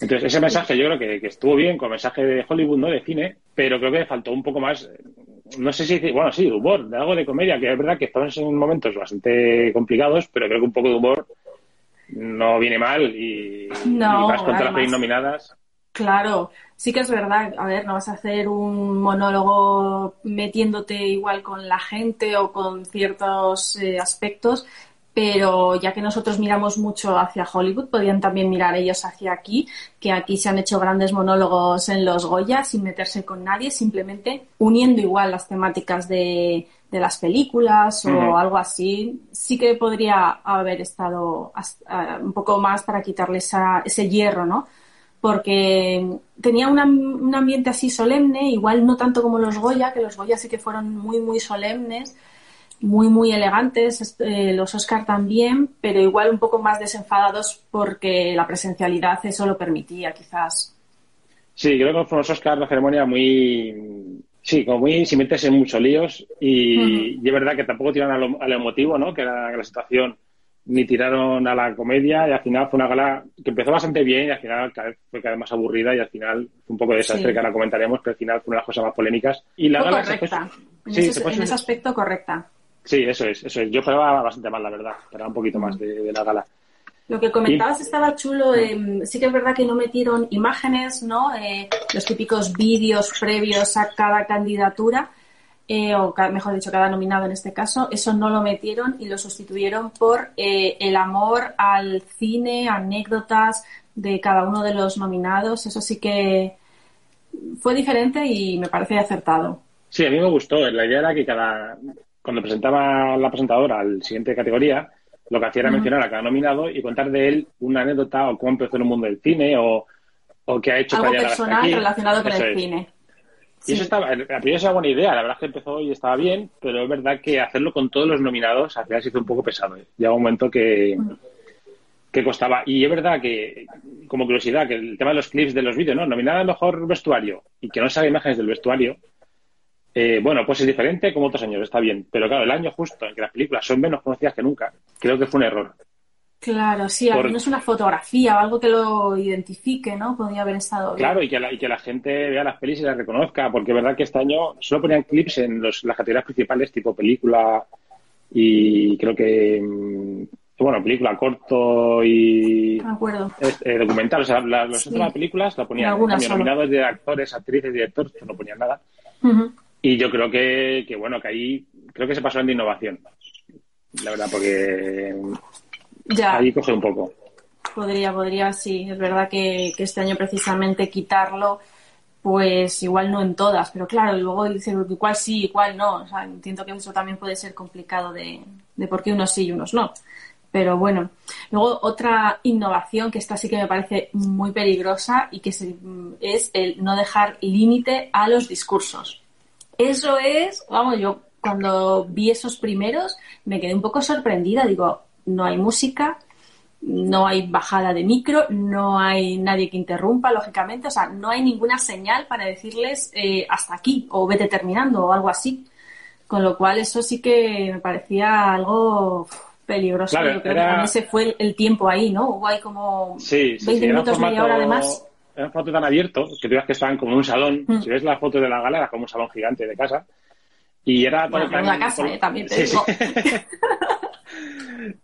Entonces, ese mensaje yo creo que, estuvo bien con mensaje de Hollywood, no de cine, pero creo que faltó un poco más, no sé si, bueno, sí, de humor, de algo de comedia, que es verdad que estamos en momentos bastante complicados, pero creo que un poco de humor no viene mal y, más contra las nominadas. Claro, sí que es verdad. A ver, no vas a hacer un monólogo metiéndote igual con la gente o con ciertos eh, aspectos, pero ya que nosotros miramos mucho hacia Hollywood, podían también mirar ellos hacia aquí, que aquí se han hecho grandes monólogos en los Goya sin meterse con nadie, simplemente uniendo igual las temáticas de, de las películas o algo así, sí que podría haber estado un poco más para quitarle ese hierro, ¿no? Porque tenía un ambiente así solemne, igual no tanto como los Goya, que los Goya sí que fueron muy, muy solemnes, muy, muy elegantes, eh, los Oscar también, pero igual un poco más desenfadados porque la presencialidad eso lo permitía, quizás. Sí, creo que fueron los Oscar la ceremonia muy, sí, como muy sin meterse en muchos líos y, es verdad que tampoco tiran a lo, emotivo, ¿no? Que era la situación ni tiraron a la comedia y al final fue una gala que empezó bastante bien y al final fue cada vez más aburrida y al final fue un poco de desastre que ahora comentaremos, pero al final fue una de las cosas más polémicas. Y la gala correcta. en, ese, aspecto correcta. Sí, eso es, eso es. Yo esperaba bastante más, la verdad. Esperaba un poquito más de, la gala. Lo que comentabas estaba chulo. Eh, sí que es verdad que no metieron imágenes, ¿no? Eh, los típicos vídeos previos a cada candidatura eh, o mejor dicho, cada nominado en este caso, eso no lo metieron y lo sustituyeron por eh, el amor al cine, anécdotas de cada uno de los nominados. Eso sí que fue diferente y me parece acertado. Sí, a mí me gustó. La idea era que cada cuando presentaba la presentadora al siguiente categoría, lo que hacía era mencionar a cada nominado y contar de él una anécdota o cómo empezó en el mundo del cine o, o qué ha hecho algo personal relacionado con el cine. Y eso estaba, la primera es una buena idea, la verdad es que empezó y estaba bien, pero es verdad que hacerlo con todos los nominados al final se hizo un poco pesado. ¿eh? Llega un momento que, que costaba. Y es verdad que, como curiosidad, que el tema de los clips de los vídeos, ¿no? Nominar al mejor vestuario y que no salga imágenes del vestuario, eh, bueno, pues es diferente como otros años, está bien. Pero claro, el año justo en que las películas son menos conocidas que nunca, creo que fue un error. Claro, sí, al menos una fotografía o algo que lo identifique, ¿no? Podría haber estado bien. Claro, y que, la, y que la gente vea las pelis y las reconozca, porque es verdad que este año solo ponían clips en las categorías principales, tipo película y creo que, mm, bueno, película corto y acuerdo. Eh, documental. O sea, las otras películas la ponían nominados de actores, actrices, directores, no ponían nada. Y yo creo que, que, bueno, que ahí creo que se pasó en de innovación. La verdad, porque ya. Ahí coge un poco. Podría, podría, sí. Es verdad que, este año precisamente quitarlo, pues igual no en todas, pero claro, luego dice igual sí, igual no. O sea, entiendo que eso también puede ser complicado de, de por qué unos sí y unos no. Pero bueno, luego otra innovación que esta sí que me parece muy peligrosa y que es el no dejar límite a los discursos. Eso es, vamos, yo cuando vi esos primeros me quedé un poco sorprendida. Digo, no hay música, no hay bajada de micro, no hay nadie que interrumpa, lógicamente, o sea, no hay ninguna señal para decirles eh, hasta aquí o vete terminando o algo así. Con lo cual, eso sí que me parecía algo peligroso. Yo creo que también se fue el, tiempo ahí, ¿no? Hubo ahí como 20 minutos, media hora además. Era un foto tan abierto que tú que estaban como en un salón. Mm. Si ves la foto de la gala, era como un salón gigante de casa Y era bueno, tan, una casa, ¿eh? también te digo.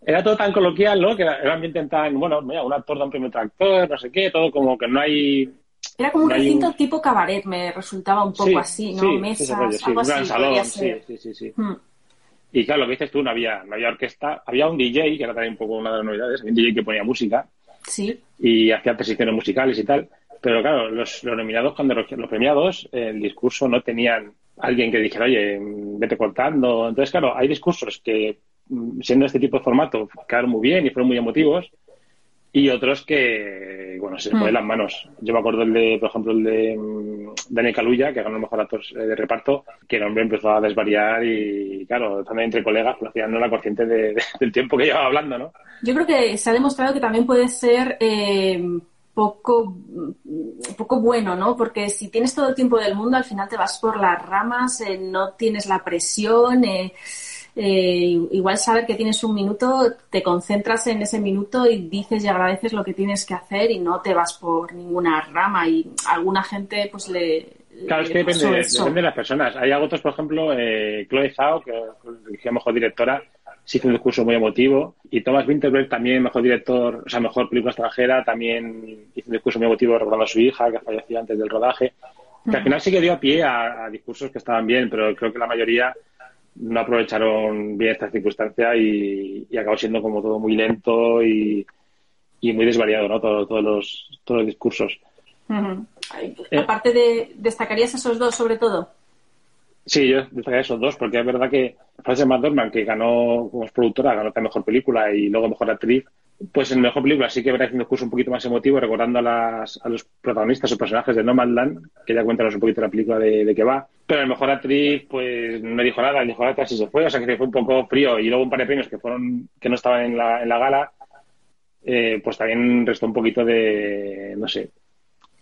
era todo tan coloquial, ¿no? Que era, era ambiente tan, bueno, mira, un actor da un primer tractor, no sé qué, todo como que no hay... Era como un no recinto tipo cabaret, me resultaba un poco Sí, así, ¿no? sí, Mesas, rollo, sí, algo un gran así. salón, sí, sí, sí, sí. Hmm. Y claro, lo que dices tú, no había, no había orquesta, había un DJ, que era también un poco una de las novedades, había un DJ que ponía música Sí, y hacía transiciones musicales y tal, pero claro, los, los nominados, cuando los, los premiados, el discurso no tenían alguien que dijera, oye, vete cortando. Entonces, claro, hay discursos que, siendo este tipo de formato, quedaron muy bien y fueron muy emotivos, y otros que, bueno, se les de Mm. las manos. Yo me acuerdo el de, por ejemplo, el de mm, Daniel Kaluuya, que ganó el mejor actor eh, de reparto, que el hombre empezó a desvariar y, claro, también entre colegas, pues al final no era consciente de- de- del tiempo que llevaba hablando, ¿no? Yo creo que se ha demostrado que también puede ser eh, poco, poco bueno, ¿no? Porque si tienes todo el tiempo del mundo, al final te vas por las ramas, eh, no tienes la presión. eh, eh, igual saber que tienes un minuto, te concentras en ese minuto y dices y agradeces lo que tienes que hacer y no te vas por ninguna rama. Y a alguna gente, pues le. Claro, es que depende, depende de las personas. Hay otros, por ejemplo, eh, Chloe Zhao, que eligió mejor directora, sí hizo un discurso muy emotivo. Y Thomas Winterberg, también mejor director, o sea, mejor película extranjera, también hizo un discurso muy emotivo recordando a su hija, que falleció antes del rodaje. Que al final sí que dio pie a, a discursos que estaban bien, pero creo que la mayoría no aprovecharon bien esta circunstancia y, y acabó siendo como todo muy lento y, y muy desvariado, ¿no? Todo- todos, los, todos los discursos. Ay, Eh. Aparte de, ¿destacarías esos dos sobre todo? Sí, yo destacaría esos dos, porque es verdad que Frances McDormand, que ganó como productora, ganó la mejor película y luego mejor actriz, pues en mejor película sí que verá un discurso un poquito más emotivo, recordando a, las, a los protagonistas o personajes de Nomadland, que ya cuéntanos un poquito la película de, de qué va. Pero en mejor actriz, pues no dijo nada, el mejor actriz sí se fue, o sea que fue un poco frío. Y luego un par de premios que fueron que no estaban en la, en la gala, eh, pues también restó un poquito de, no sé,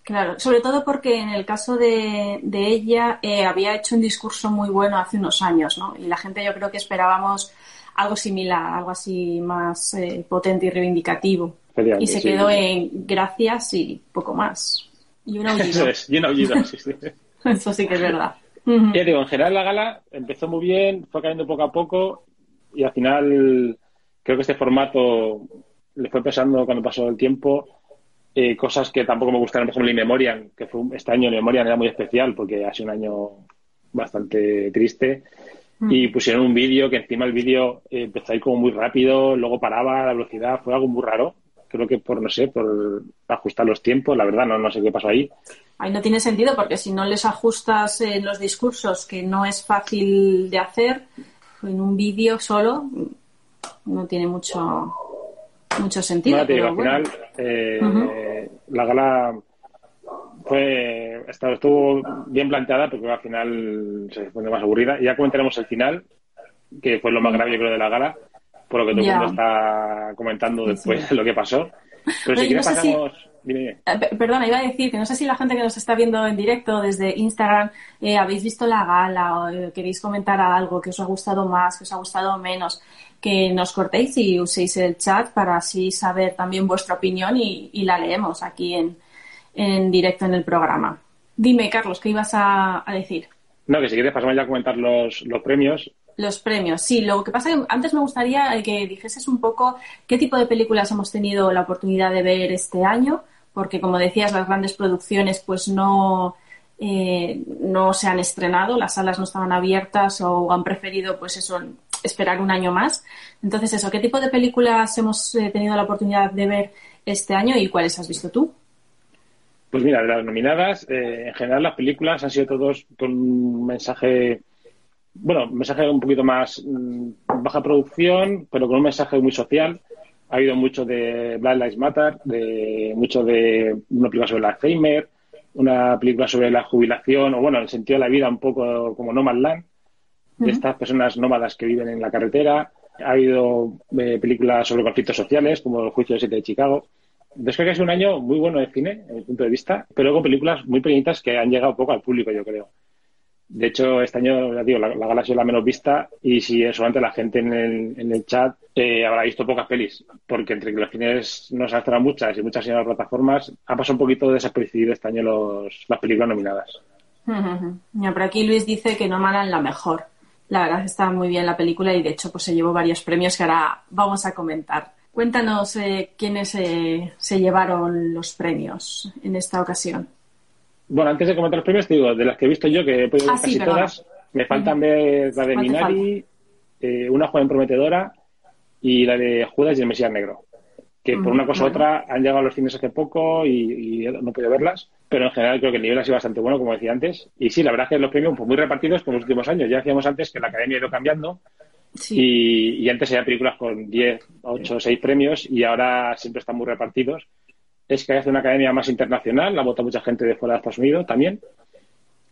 Claro, sobre todo porque en el caso de, de ella eh, había hecho un discurso muy bueno hace unos años, ¿no? Y la gente yo creo que esperábamos algo similar, algo así más eh, potente y reivindicativo. Y se sí. quedó en gracias y poco más. Y un aullido. Eso es, y un aullido, sí, sí. Eso sí que es verdad. Ya digo, en general la gala empezó muy bien, fue cayendo poco a poco y al final creo que este formato le fue pesando cuando pasó el tiempo. eh, cosas que tampoco me gustaron, por ejemplo, In Memoriam, que fue un- este año In Memoriam era muy especial porque ha sido un año bastante triste. Y pusieron un vídeo que encima el vídeo eh, empezó a ir como muy rápido, luego paraba la velocidad, fue algo muy raro. Creo que por, no sé, por ajustar los tiempos, la verdad, no, no sé qué pasó ahí. Ahí no tiene sentido porque si no les ajustas eh, los discursos, que no es fácil de hacer, en un vídeo solo no tiene mucho mucho sentido. No, te digo, pero al bueno. final eh, la gala fue estuvo- estuvo bien planteada, pero al final se pone más aburrida. Y ya comentaremos el final, que fue lo más grave, yo creo, de la gala, por lo que todo el mundo está comentando después lo que pasó. Pero si quieres no sé pasamos... Dime. Per- Perdona, iba a decir que no sé si la gente que nos está viendo en directo desde Instagram eh, habéis visto la gala o eh, queréis comentar algo que os ha gustado más, que os ha gustado menos, que nos cortéis y uséis el chat para así saber también vuestra opinión y, y la leemos aquí en, en directo en el programa. Dime, Carlos, ¿qué ibas a, a decir? No, que si quieres pasamos ya a comentar los, los premios. Los premios, sí. Lo que pasa es que antes me gustaría que dijeses un poco qué tipo de películas hemos tenido la oportunidad de ver este año, porque como decías, las grandes producciones pues no, eh, no se han estrenado, las salas no estaban abiertas o han preferido pues eso, esperar un año más. Entonces eso, ¿qué tipo de películas hemos eh, tenido la oportunidad de ver este año y cuáles has visto tú? Pues mira, de las nominadas, eh, en general las películas han sido todos con un mensaje, bueno, un mensaje un poquito más mm, baja producción, pero con un mensaje muy social. Ha habido mucho de Black Lives Matter, de mucho de una película sobre el Alzheimer, una película sobre la jubilación, o bueno, el sentido de la vida un poco como No Man's Land, de estas personas nómadas que viven en la carretera. Ha habido eh, películas sobre conflictos sociales, como El juicio del 7 de Chicago. Creo que es un año muy bueno de cine, desde mi punto de vista, pero con películas muy pequeñitas que han llegado poco al público, yo creo. De hecho, este año, ya digo, la, la gala ha sido la menos vista y si solamente la gente en el, en el chat eh, habrá visto pocas pelis, porque entre que los cines no se han estrenado muchas y muchas en las plataformas, ha pasado un poquito desapercibido este año los, las películas nominadas. Por aquí Luis dice que no malan la mejor. La verdad es está muy bien la película y de hecho pues se llevó varios premios que ahora vamos a comentar. Cuéntanos eh, quiénes eh, se llevaron los premios en esta ocasión. Bueno, antes de comentar los premios, te digo, de las que he visto yo, que he podido ver ah, casi todas, me faltan ver la de Minari, eh, Una joven prometedora y la de Judas y el Mesías Negro. Que por una cosa u otra han llegado a los cines hace poco y, no he podido verlas, pero en general creo que el nivel ha sido bastante bueno, como decía antes. Y sí, la verdad es que los premios pues, muy repartidos como los últimos años. Ya decíamos antes que la academia ha ido cambiando y, antes había películas con 10, 8, 6 premios y ahora siempre están muy repartidos. Es que hace una academia más internacional, la vota mucha gente de fuera de Estados Unidos también.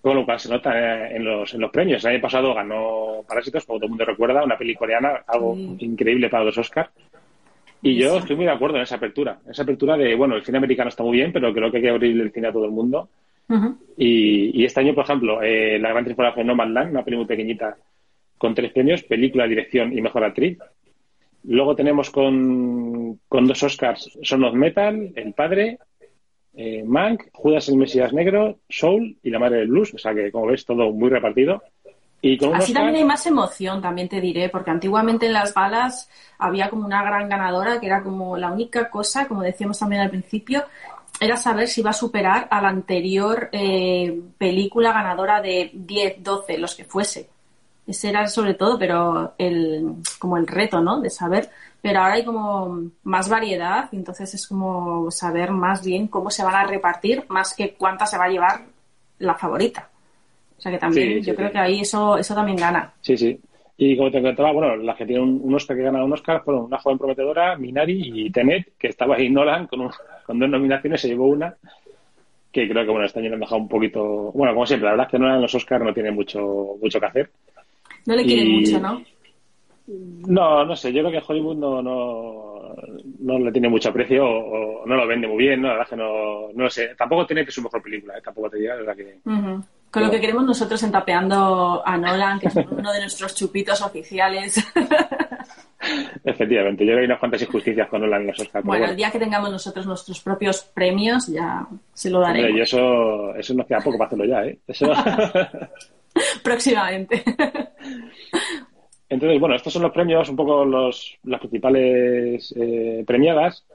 Con lo cual se nota en los, en los premios. El año pasado ganó Parásitos, como todo el mundo recuerda, una peli coreana, algo increíble para los Oscars. Y yo estoy muy de acuerdo en esa apertura. Esa apertura de, bueno, el cine americano está muy bien, pero creo que hay que abrir el cine a todo el mundo. y, este año, por ejemplo, eh, la gran temporada fue No Man's Land, una peli muy pequeñita con tres premios, película, dirección y mejor actriz. Luego tenemos con, con dos Oscars Son of Metal, El Padre, eh, Mank, Judas el Mesías Negro, Soul y La Madre del Blues. O sea que, como ves, todo muy repartido. Y Así también hay más emoción, también te diré, porque antiguamente en las balas había como una gran ganadora que era como la única cosa, como decíamos también al principio, era saber si iba a superar a la anterior eh, película ganadora de 10, 12, los que fuese. Ese era sobre todo, pero el, como el reto, ¿no? De saber. Pero ahora hay como más variedad y entonces es como saber más bien cómo se van a repartir, más que cuánta se va a llevar la favorita. O sea que también, yo creo que ahí eso, eso también gana. Sí, sí. Y como te contaba, bueno, las que tienen un, Oscar que gana un Oscar fueron una joven prometedora, Minari y Tenet, que estaba ahí Nolan con, con dos nominaciones, se llevó una que creo que bueno este año han dejado un poquito bueno como siempre la verdad es que Nolan en los Oscars no tiene mucho mucho que hacer no le quieren mucho, ¿no? No, no sé, yo creo que Hollywood no, no, no le tiene mucho aprecio o, no lo vende muy bien, ¿no? La verdad que no, no sé. Tampoco tiene que su mejor película, ¿eh? tampoco te diga, la verdad que... Con lo que queremos nosotros en Tapeando a Nolan, que es uno de nuestros chupitos oficiales. Efectivamente, yo creo que hay unas cuantas injusticias con Nolan en los Oscars. Bueno, el día que tengamos nosotros nuestros propios premios ya se lo daremos. y eso, eso nos queda poco para hacerlo ya, ¿eh? Eso... Próximamente. Entonces, bueno, estos son los premios, un poco los, las principales eh, premiadas.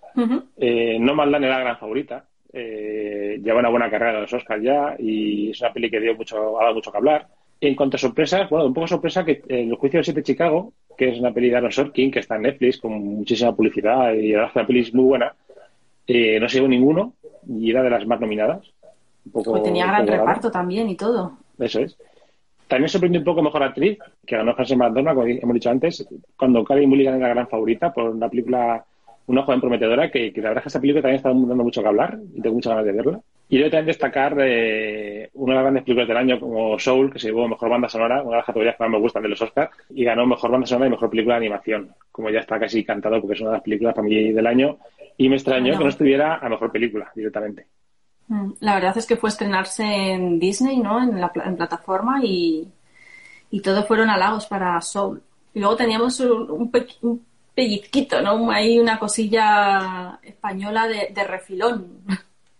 Eh, no Mandan era la gran favorita. Eh, lleva una buena carrera en los Oscars ya y es una peli que dio mucho, ha dado mucho que hablar. En cuanto a sorpresas, bueno, un poco sorpresa que El Juicio del 7 de Chicago, que es una peli de Aaron Sorkin, que está en Netflix con muchísima publicidad y es una peli es muy buena, no se llevó ninguno y era de las más nominadas. Un poco, pues tenía gran reparto también y todo. Eso es. También sorprendió un poco mejor actriz, que ganó Frances McDormand, como hemos dicho antes, cuando Carey Mulligan era la gran favorita por una película, una joven prometedora, que, la verdad es que esa película también está dando mucho que hablar y tengo muchas ganas de verla. Y luego también destacar eh, una de las grandes películas del año como Soul, que se llevó Mejor Banda Sonora, una de las categorías que más me gustan de los Oscars, y ganó Mejor Banda Sonora y Mejor Película de Animación, como ya está casi cantado porque es una de las películas para mí del año, y me extrañó que no estuviera a Mejor Película directamente. Mm, la verdad es que fue estrenarse en Disney, ¿no? En la en plataforma y, y todo fueron halagos para Soul. Y luego teníamos un, pellizquito, ¿no? Hay una cosilla española de, refilón.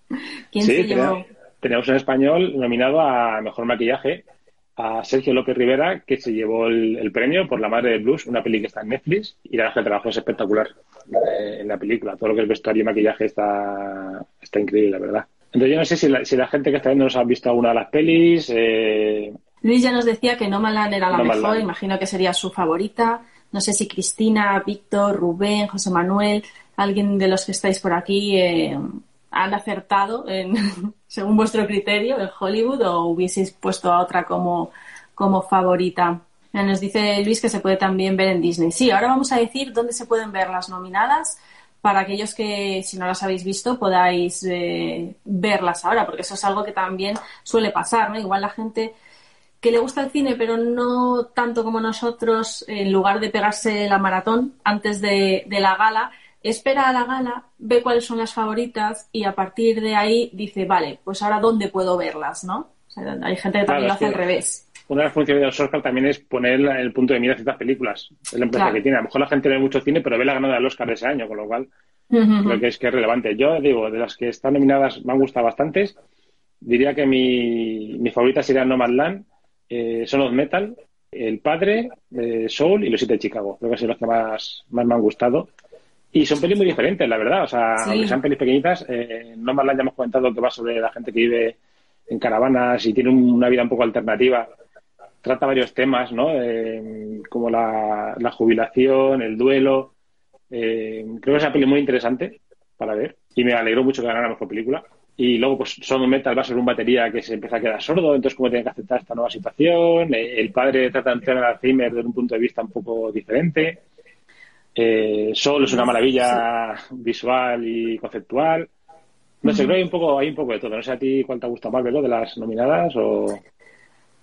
¿Quién se llevó? Teníamos un español nominado a Mejor Maquillaje, a Sergio López Rivera, que se llevó el, premio por La Madre de Blues, una película que está en Netflix, y la verdad que el trabajo es espectacular eh, en la película. Todo lo que es vestuario y maquillaje está, está increíble, la verdad. Entonces yo no sé si la, si la gente que está viendo nos ha visto alguna de las pelis, eh, Luis ya nos decía que No Land era la mejor, imagino que sería su favorita. No sé si Cristina, Víctor, Rubén, José Manuel, alguien de los que estáis por aquí eh, han acertado en, según vuestro criterio en Hollywood o hubieseis puesto a otra como, como favorita. Nos dice Luis que se puede también ver en Disney. Sí, ahora vamos a decir dónde se pueden ver las nominadas para aquellos que, si no las habéis visto, podáis eh, verlas ahora, porque eso es algo que también suele pasar, ¿no? Igual la gente que le gusta el cine, pero no tanto como nosotros, en lugar de pegarse la maratón antes de, la gala, espera a la gala, ve cuáles son las favoritas y a partir de ahí dice, vale, pues ahora dónde puedo verlas, ¿no? hay gente que también lo hace al revés. Una de las funciones de los Oscar también es poner el punto de mira a ciertas películas. Es la empresa que tiene. A lo mejor la gente ve mucho cine, pero ve la ganada del Oscar de ese año, con lo cual creo que es que es relevante. Yo digo, de las que están nominadas me han gustado bastantes. Diría que mi, mi favorita sería No Land, eh, Son of Metal, El Padre, eh, Soul y Los Siete de Chicago. Creo que son los que más, más me han gustado. Y son pelis muy diferentes, la verdad. O sea, aunque sean pelis pequeñitas, eh, no más la hayamos comentado que va sobre la gente que vive en caravanas y tiene una vida un poco alternativa. Trata varios temas, ¿no? Eh, como la, la, jubilación, el duelo. Eh, creo que es una peli muy interesante para ver. Y me alegró mucho que ganara mejor película. Y luego, pues, Son Metal va a ser un batería que se empieza a quedar sordo, entonces, ¿cómo tiene que aceptar esta nueva situación? Eh, el padre trata de entrar al Alzheimer desde un punto de vista un poco diferente. Eh, Sol es una maravilla visual y conceptual. No sé, creo que hay un poco, hay un poco de todo. No sé a ti cuál te gusta más, ¿verdad? De las nominadas o.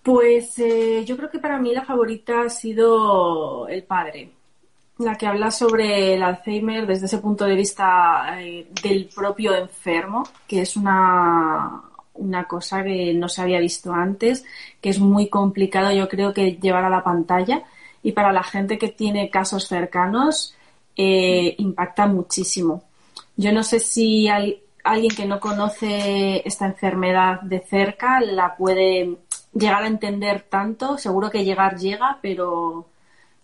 Pues eh, yo creo que para mí la favorita ha sido El Padre, la que habla sobre el Alzheimer desde ese punto de vista eh, del propio enfermo, que es una, una cosa que no se había visto antes, que es muy complicado yo creo que llevar a la pantalla y para la gente que tiene casos cercanos eh, impacta muchísimo. Yo no sé si alguien que no conoce esta enfermedad de cerca la puede llegar a entender tanto, seguro que llegar llega, pero,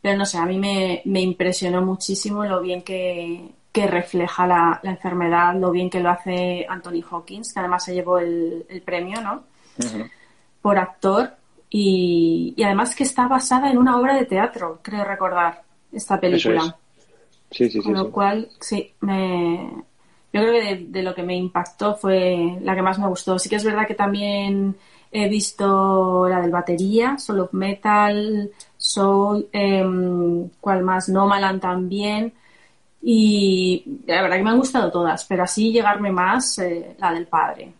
pero no sé, a mí me, me impresionó muchísimo lo bien que, que refleja la, la, enfermedad, lo bien que lo hace Anthony Hawkins, que además se llevó el, el premio, ¿no? Por actor. Y, y, además que está basada en una obra de teatro, creo recordar, esta película. Sí, sí, Con lo sí. cual, sí, me, yo creo que de, de, lo que me impactó fue la que más me gustó. Sí que es verdad que también he visto la del batería, Soul of Metal, Soul, eh, ¿cuál más? Nomaland también. Y la verdad que me han gustado todas, pero así llegarme más eh, la del padre,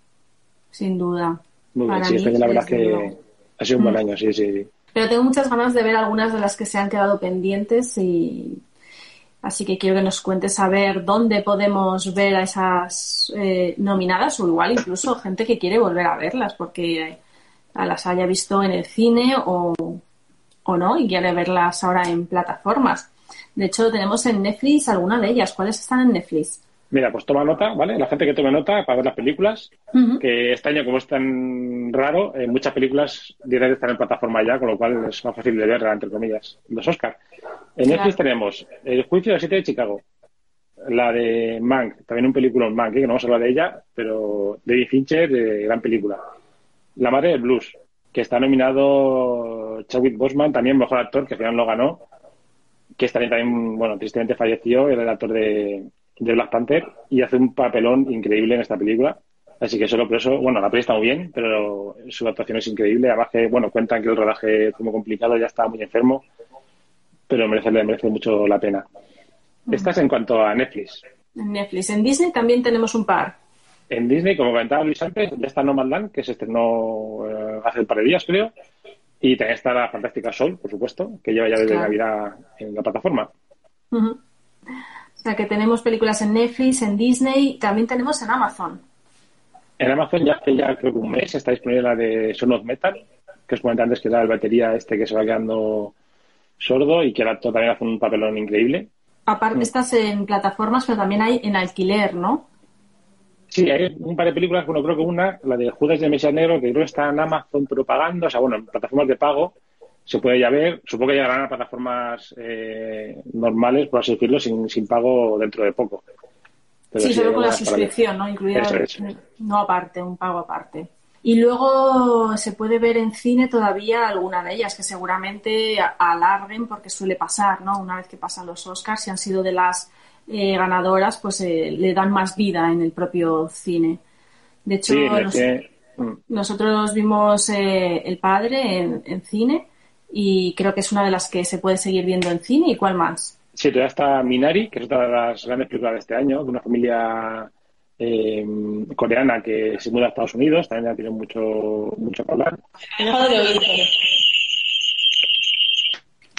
sin duda. Muy bien, Para sí, mí, la verdad que ha sido un buen año, sí, sí. Pero tengo muchas ganas de ver algunas de las que se han quedado pendientes y así que quiero que nos cuentes a ver dónde podemos ver a esas eh, nominadas o igual incluso gente que quiere volver a verlas porque las haya visto en el cine o, o no y quiere verlas ahora en plataformas. De hecho, tenemos en Netflix alguna de ellas. ¿Cuáles están en Netflix? Mira, pues toma nota, ¿vale? La gente que tome nota para ver las películas, uh -huh. que este año, como es tan raro, eh, muchas películas directamente están en plataforma ya, con lo cual es más fácil de ver, entre comillas, los Oscar. En claro. Netflix tenemos El juicio de siete de Chicago, la de Mank, también un película Mank, ¿eh? que no vamos a hablar de ella, pero David Fincher, eh, gran película. La madre del blues, que está nominado Chadwick Boseman, también mejor actor, que al final lo ganó, que también, también bueno, tristemente falleció, era el actor de, de Black Panther y hace un papelón increíble en esta película. Así que solo por eso, bueno, la peli está muy bien, pero su actuación es increíble. Además que, bueno, cuentan que el rodaje fue muy complicado, ya estaba muy enfermo, pero merece, merece mucho la pena. Mm. Esta es en cuanto a Netflix. Netflix. En Disney también tenemos un par. En Disney, como comentaba Luis antes, ya está No Man's Land, que se estronó eh, hace un par de días, creo. Y también está la fantástica Sol, por supuesto, que lleva ya desde claro. Navidad en la plataforma. Uh -huh. O sea que tenemos películas en Netflix, en Disney, también tenemos en Amazon. En Amazon ya hace ya creo que un mes está disponible la de Son of Metal, que os comenté antes que era el batería este que se va quedando sordo y que el actor también hace un papelón increíble. Aparte mm. estás en plataformas, pero también hay en alquiler, ¿no? Sí, hay un par de películas, bueno, creo que una, la de Judas de Mesías Negro, que creo que está en Amazon propagando, o sea, bueno, en plataformas de pago, se puede ya ver. Supongo que llegarán a plataformas eh, normales, por así decirlo, sin, sin pago dentro de poco. Pero sí, solo con la suscripción, ¿no? Incluida, no aparte, un pago aparte. Y luego se puede ver en cine todavía alguna de ellas, que seguramente alarguen porque suele pasar, ¿no? Una vez que pasan los Oscars, si han sido de las eh, ganadoras, pues eh, le dan más vida en el propio cine. De hecho, sí, nos, que... nosotros vimos eh, El Padre en, en cine y creo que es una de las que se puede seguir viendo en cine. ¿Y cuál más? Sí, todavía está Minari, que es otra de las grandes películas de este año, de una familia eh, coreana que se muda a Estados Unidos, también ya tiene mucho, mucho que hablar. He dejado de oír.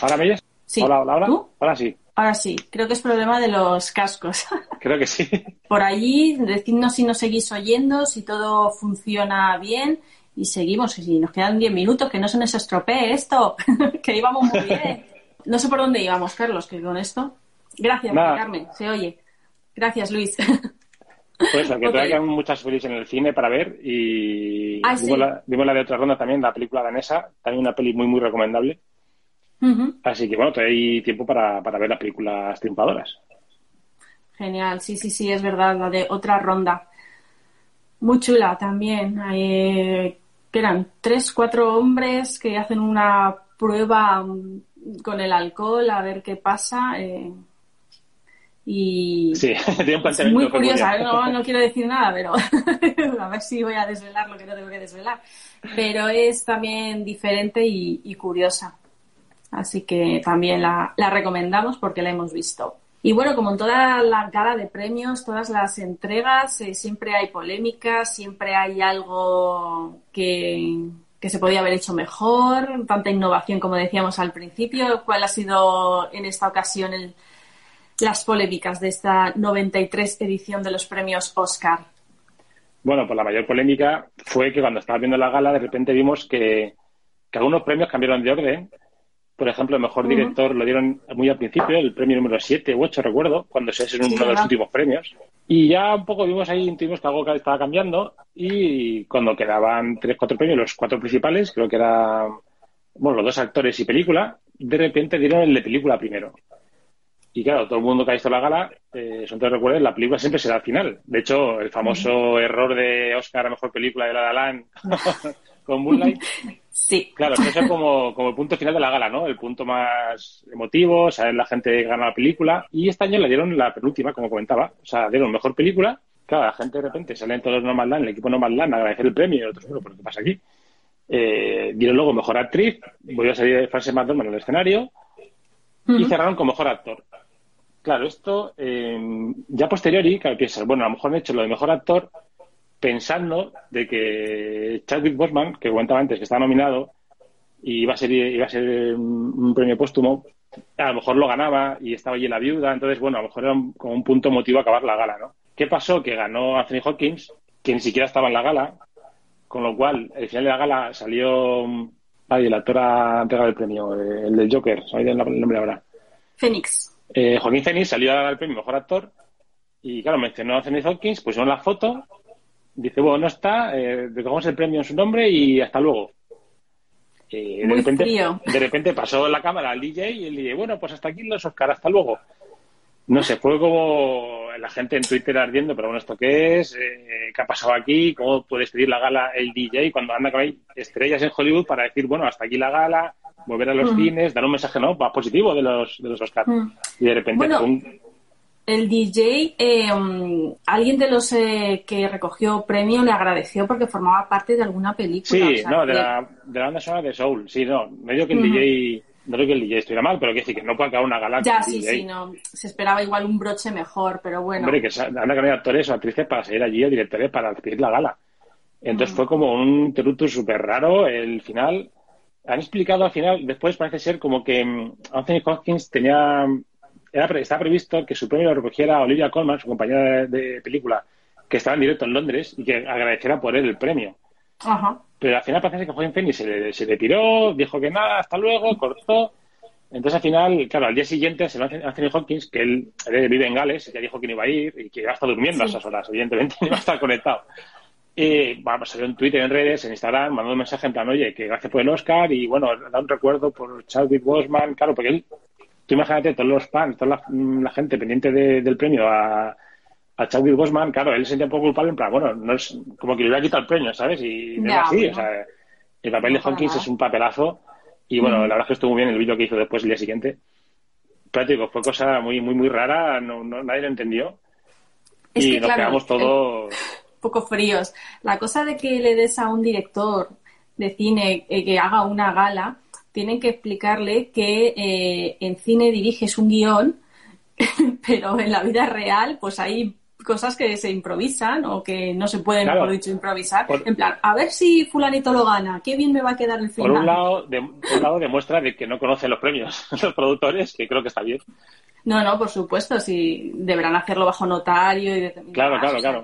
¿Ahora me oyes? Sí. ¿Hola, hola, hola? ¿Tú? Ahora sí. Ahora sí, creo que es problema de los cascos. Creo que sí. Por allí, decidnos si nos seguís oyendo, si todo funciona bien y seguimos. Y nos quedan 10 minutos, que no se nos estropee esto, que íbamos muy bien. No sé por dónde íbamos, Carlos, que con esto. Gracias, Nada. Carmen, se oye. Gracias, Luis. Pues eso, que Ok. todavía quedan muchas pelis en el cine para ver y Ah, sí. vimos, la, vimos la de otra ronda también, la película danesa, también una peli muy muy recomendable. Así que bueno, todavía hay tiempo para, para ver las películas triunfadoras. Genial, sí, sí, sí, es verdad, la de otra ronda. Muy chula también. Eh, que eran tres, cuatro hombres que hacen una prueba mm, con el alcohol a ver qué pasa. Eh, y sí, es muy curiosa, no, no, quiero decir nada, pero a ver si voy a desvelar lo que no tengo que desvelar. Pero es también diferente y, curiosa. Así que también la, la, recomendamos porque la hemos visto. Y bueno, como en toda la gala de premios, todas las entregas, eh, siempre hay polémica, siempre hay algo que, que se podía haber hecho mejor, tanta innovación como decíamos al principio. ¿Cuál ha sido en esta ocasión el, las polémicas de esta 93 edición de los premios Oscar? Bueno, pues la mayor polémica fue que cuando estaba viendo la gala, de repente vimos que, algunos premios cambiaron de orden. Por ejemplo, el mejor director lo dieron muy al principio, el premio número 7 u 8, recuerdo, cuando se es uno de los últimos premios. Y ya un poco vimos ahí, intuimos que algo estaba cambiando. Y cuando quedaban tres, cuatro premios, los cuatro principales, creo que eran bueno, los dos actores y película, de repente dieron el de película primero. Y claro, todo el mundo que ha visto la gala, eh, son todos recuerdos, la película siempre será al final. De hecho, el famoso error de Oscar a mejor película de La La con Moonlight. Sí. Claro, eso es como, como el punto final de la gala, ¿no? El punto más emotivo, saber la gente gana la película. Y este año le dieron la penúltima, como comentaba. O sea, dieron mejor película. Claro, la gente de repente salen todos los Nomadland, el equipo Nomadland, a agradecer el premio y otros, bueno, ¿pero qué pasa aquí? Eh, dieron luego mejor actriz, volvió a salir de Frances McDormand en el escenario y cerraron con mejor actor. Claro, esto eh, ya posteriori, claro, piensas, bueno, a lo mejor han hecho lo de mejor actor pensando de que Chadwick Boseman, que comentaba antes que estaba nominado y iba a ser iba a ser un, premio póstumo, a lo mejor lo ganaba y estaba allí la viuda, entonces bueno, a lo mejor era como un punto motivo acabar la gala, ¿no? ¿Qué pasó? Que ganó Anthony Hopkins, que ni siquiera estaba en la gala, con lo cual, al final de la gala salió ay, el actor a entregar el premio, eh, el del Joker, ¿sabéis el nombre ahora? Phoenix. Eh, Joaquín Phoenix salió a dar el premio Mejor Actor y, claro, mencionó a Anthony Hopkins, pusieron la foto, dice, bueno, no está, eh, recogemos el premio en su nombre y hasta luego. De, repente, de repente pasó la cámara al DJ y él dice, bueno, pues hasta aquí los Oscar, hasta luego. No sé, fue como la gente en Twitter ardiendo, pero bueno, ¿esto qué es? Eh, ¿Qué ha pasado aquí? ¿Cómo puede pedir la gala el DJ cuando anda con estrellas en Hollywood para decir, bueno, hasta aquí la gala, volver a los cines, dar un mensaje no más positivo de los, de los Oscars. Y de repente. El DJ, eh, um, alguien de los eh, que recogió premio le agradeció porque formaba parte de alguna película. Sí, no, de, la, de la banda sonora de Soul. Sí, no, no digo que el DJ. No creo que el DJ estuviera mal, pero que decir que no puede acabar una gala. Ya, sí, sí, no. Se esperaba igual un broche mejor, pero bueno. Hombre, que anda con actores o actrices para salir allí o directores para recibir la gala. Entonces fue como un teruto súper raro el final han explicado al final, después parece ser como que mm, Anthony Hopkins tenía, era, estaba previsto que su premio lo recogiera Olivia Colman, su compañera de, película, que estaba en directo en Londres y que agradeciera por él el premio. Pero al final parece que Joaquin Phoenix se le, se le tiró, dijo que nada, hasta luego, cortó. Entonces al final, claro, al día siguiente se lo Anthony Hopkins, que él, vive en Gales, ya dijo que no iba a ir y que iba a estar durmiendo a esas horas, evidentemente, no iba a estar conectado. Y bueno, salió en Twitter, en redes, en Instagram, mandó un mensaje en plan, oye, que gracias por el Oscar y bueno, da un recuerdo por Chadwick Boseman, claro, porque él, tú imagínate, todos los fans, toda la, gente pendiente del premio a, a Chadwick Boseman, claro, él se sentía un poco culpable en plan, bueno, no es como que le hubiera quitado el premio, ¿sabes? Y no es así, o sea, el papel de Hawkins es un papelazo y bueno, la verdad es que estuvo muy bien el vídeo que hizo después el día siguiente. Práctico, fue cosa muy, muy, muy rara, no, nadie lo entendió. y nos quedamos todos poco fríos. La cosa de que le des a un director de cine eh, que haga una gala, tienen que explicarle que eh, en cine diriges un guion, pero en la vida real, pues hay cosas que se improvisan o que no se pueden, por dicho, improvisar. en plan, a ver si fulanito lo gana, qué bien me va a quedar el final. Por un lado, de, un lado demuestra de que no conocen los premios los productores, que creo que está bien. No, no, por supuesto, si deberán hacerlo bajo notario y Claro, claro, claro.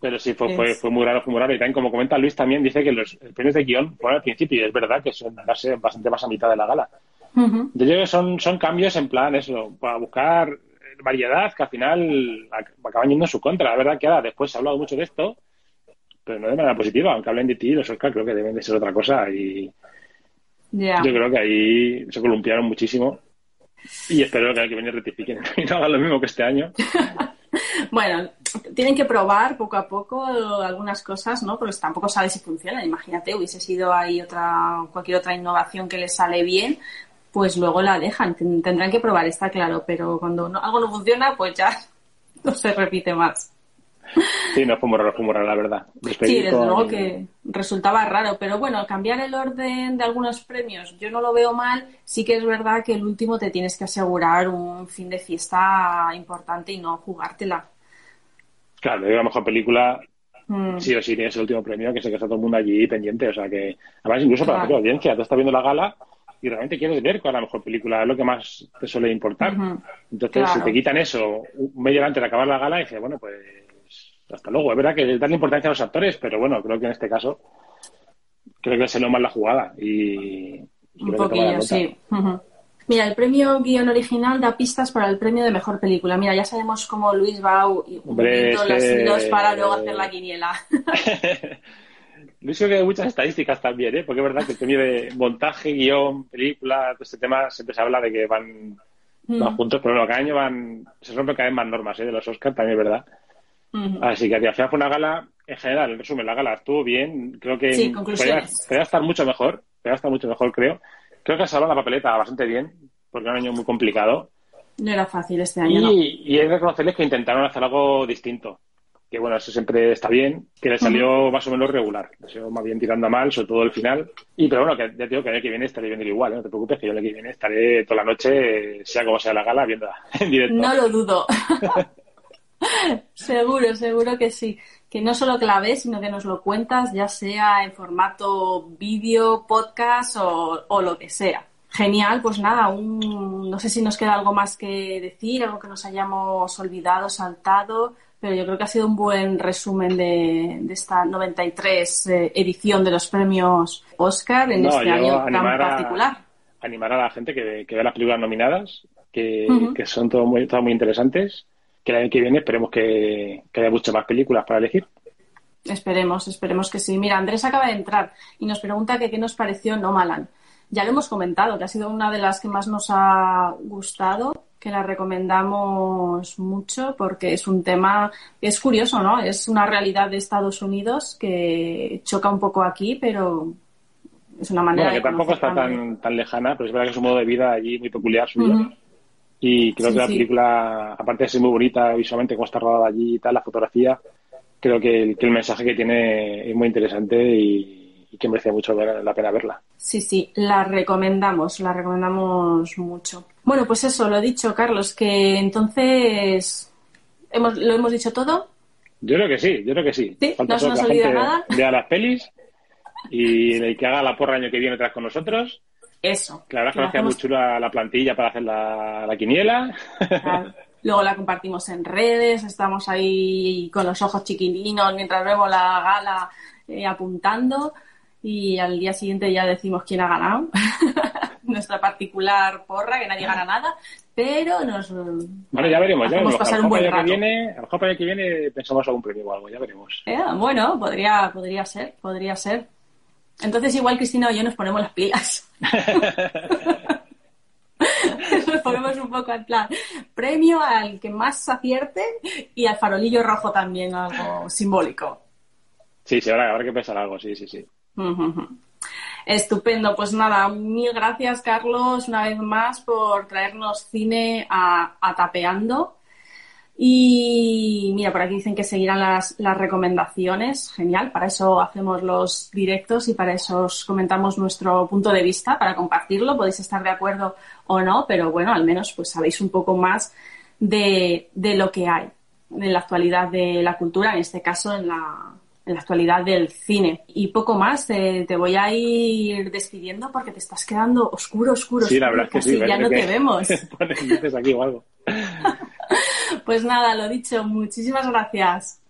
Pero sí, fue, fue, fue, muy raro, fue muy raro. Y también, como comenta Luis, también dice que los premios de guion fueron al principio, y es verdad que son bastante más a mitad de la gala. Yo creo que son, son cambios en plan eso, para buscar variedad que al final acaban yendo en su contra. La verdad que ahora después se ha hablado mucho de esto, pero no de manera positiva, aunque hablen de ti, los Oscar creo que deben de ser otra cosa y, Yo creo que ahí se columpiaron muchísimo y espero que el que viene rectifiquen y no hagan lo mismo que este año. bueno, tienen que probar poco a poco algunas cosas, ¿no? Porque tampoco sabe si funcionan. Imagínate, hubiese sido ahí otra, cualquier otra innovación que les sale bien, pues luego la dejan. Tendrán que probar, está claro, pero cuando algo no funciona, pues ya no se repite más. Sí, no fue raro, fue muy raro, la verdad. sí, desde luego que resultaba raro, pero bueno, cambiar el orden de algunos premios yo no lo veo mal. Sí que es verdad que el último te tienes que asegurar un fin de fiesta importante y no jugártela. Claro, la mejor película mm. sí o sí tienes el último premio, que sé que está todo el mundo allí pendiente, o sea que, además incluso para la audiencia, tú estás viendo la gala y realmente quieres ver cuál es la mejor película, es lo que más te suele importar. Entonces, si te quitan eso medio antes de acabar la gala, dices, bueno, pues hasta luego. Es verdad que darle importancia a los actores, pero bueno, creo que en este caso creo que se lo más la jugada y, un poquillo, sí. Mira, el premio guion original da pistas para el premio de mejor película. Mira, ya sabemos cómo Luis va uniendo las hilos para luego hacer la quiniela. Luis creo que hay muchas estadísticas también, ¿eh? porque es verdad que el premio de montaje, guion, película, todo este tema siempre se habla de que van, mm. juntos, pero bueno, cada año van, se rompen cada vez más normas ¿eh? de los Oscars, también es verdad. Así que al final fue una gala, en general, en resumen, la gala estuvo bien. Creo que sí, podría, estar mucho mejor. Podría estar mucho mejor, creo. Creo que ha salvado la papeleta bastante bien, porque era un año muy complicado. No era fácil este año. Y, ¿no? y hay que reconocerles que intentaron hacer algo distinto. Que bueno, eso siempre está bien, que le salió más o menos regular. Le salió más bien tirando a mal, sobre todo el final. Y pero bueno, que ya te digo que el año que viene estaré viendo igual, ¿eh? no te preocupes, que yo el año que viene estaré toda la noche, sea como sea la gala, viendo en directo. No lo dudo. seguro, seguro que sí. Que no solo que la ves, sino que nos lo cuentas, ya sea en formato vídeo, podcast o, lo que sea. Genial, pues nada, un, no sé si nos queda algo más que decir, algo que nos hayamos olvidado, saltado, pero yo creo que ha sido un buen resumen de, esta 93 eh, edición de los premios Oscar en este año tan particular. animar a la gente que, vea las películas nominadas, que, son todo muy, todas muy interesantes que el año que viene esperemos que, haya muchas más películas para elegir. Esperemos, esperemos que sí. Mira, Andrés acaba de entrar y nos pregunta que qué nos pareció No Malan. Ya lo hemos comentado, que ha sido una de las que más nos ha gustado, que la recomendamos mucho porque es un tema, es curioso, ¿no? Es una realidad de Estados Unidos que choca un poco aquí, pero es una manera bueno, que tampoco está tan, tan lejana, pero es verdad que es un modo de vida allí muy peculiar suyo. Y creo que la película, aparte de ser muy bonita visualmente, como está rodada allí y tal, la fotografía, creo que el, mensaje que tiene es muy interesante y, que merece mucho la pena verla. Sí, sí, la recomendamos, la recomendamos mucho. Bueno, pues eso, lo he dicho, Carlos, que entonces hemos, lo hemos dicho todo. Yo creo que sí, yo creo que sí. ¿Sí? ¿No se nos olvida nada? Vea las pelis y el que haga la porra año que viene tras con nosotros eso. Claro, que hacía muy chula la plantilla para hacer la, quiniela. Luego la compartimos en redes, estamos ahí con los ojos chiquilinos mientras vemos la gala eh, apuntando y al día siguiente ya decimos quién ha ganado. Nuestra particular porra, que nadie gana nada, pero nos. Bueno, ya veremos, ya veremos. Pasar un buen rato. Que viene, a lo mejor para el que viene pensamos algún premio o algo, ya veremos. Eh, bueno, podría, podría ser, podría ser. Entonces igual Cristina o yo nos ponemos las pilas. nos ponemos un poco al plan. Premio al que más acierte y al farolillo rojo también, algo simbólico. Sí, sí, ahora habrá que pensar algo, sí, sí, sí. Estupendo, pues nada, mil gracias Carlos una vez más por traernos cine a, a Tapeando. Y mira, por aquí dicen que seguirán las, las, recomendaciones. Genial, para eso hacemos los directos y para eso os comentamos nuestro punto de vista, para compartirlo. Podéis estar de acuerdo o no, pero bueno, al menos pues sabéis un poco más de, de lo que hay en la actualidad de la cultura, en este caso en la, en la actualidad del cine. Y poco más, te, te, voy a ir despidiendo porque te estás quedando oscuro, oscuro, sí, la verdad que sí, ya no te vemos. aquí o algo. Pues nada, lo dicho, muchísimas gracias.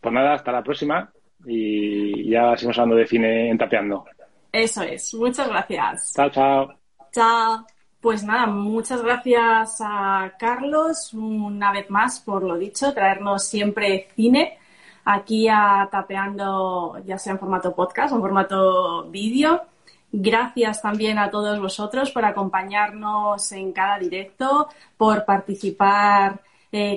Pues nada, hasta la próxima y ya seguimos hablando de cine en Tapeando. Eso es, muchas gracias. Chao, chao. Chao. Pues nada, muchas gracias a Carlos una vez más por lo dicho, traernos siempre cine aquí a Tapeando, ya sea en formato podcast o en formato vídeo. Gracias también a todos vosotros por acompañarnos en cada directo, por participar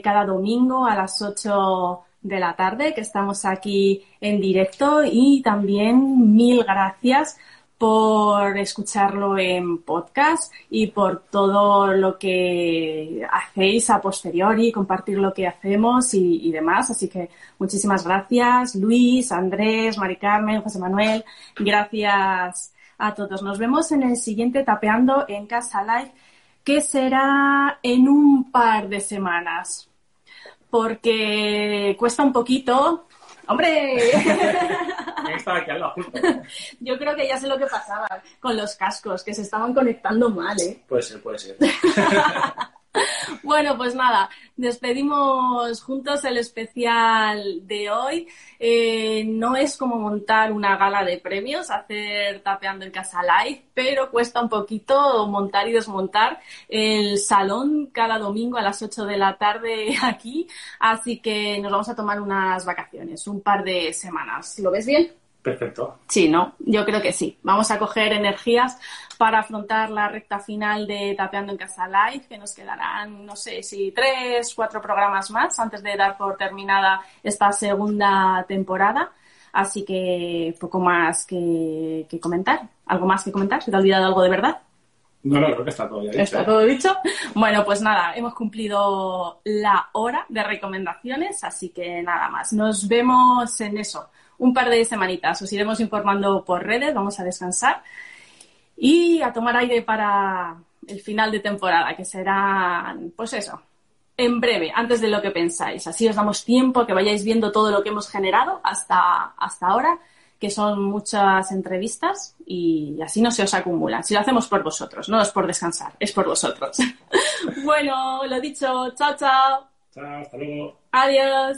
cada domingo a las 8 de la tarde, que estamos aquí en directo. Y también mil gracias por escucharlo en podcast y por todo lo que hacéis a posteriori, compartir lo que hacemos y, demás. Así que muchísimas gracias, Luis, Andrés, Mari Carmen, José Manuel. Gracias a todos. Nos vemos en el siguiente Tapeando en Casa Live, que será en un par de semanas. Porque cuesta un poquito. ¡Hombre! Yo creo que ya sé lo que pasaba con los cascos, que se estaban conectando mal, ¿eh? Puede ser, puede ser. Bueno, pues nada, despedimos juntos el especial de hoy. Eh, no es como montar una gala de premios, hacer tapeando en casa live, pero cuesta un poquito montar y desmontar el salón cada domingo a las 8 de la tarde aquí. Así que nos vamos a tomar unas vacaciones, un par de semanas. ¿Lo ves bien? Perfecto. Sí, ¿no? Yo creo que sí. Vamos a coger energías para afrontar la recta final de Tapeando en Casa Live, que nos quedarán, no sé si tres, cuatro programas más antes de dar por terminada esta segunda temporada. Así que poco más que, comentar. ¿Algo más que comentar? ¿Se te ha olvidado algo de verdad? No, no, creo que está todo ya dicho. ¿Está ¿eh? todo dicho? Bueno, pues nada, hemos cumplido la hora de recomendaciones, así que nada más. Nos vemos en eso un par de semanitas. Os iremos informando por redes, vamos a descansar y a tomar aire para el final de temporada, que será, pues eso, en breve, antes de lo que pensáis. Así os damos tiempo a que vayáis viendo todo lo que hemos generado hasta, hasta ahora, que son muchas entrevistas y así no se os acumulan. Si lo hacemos por vosotros, no es por descansar, es por vosotros. bueno, lo dicho, chao, chao. Chao, hasta luego. Adiós.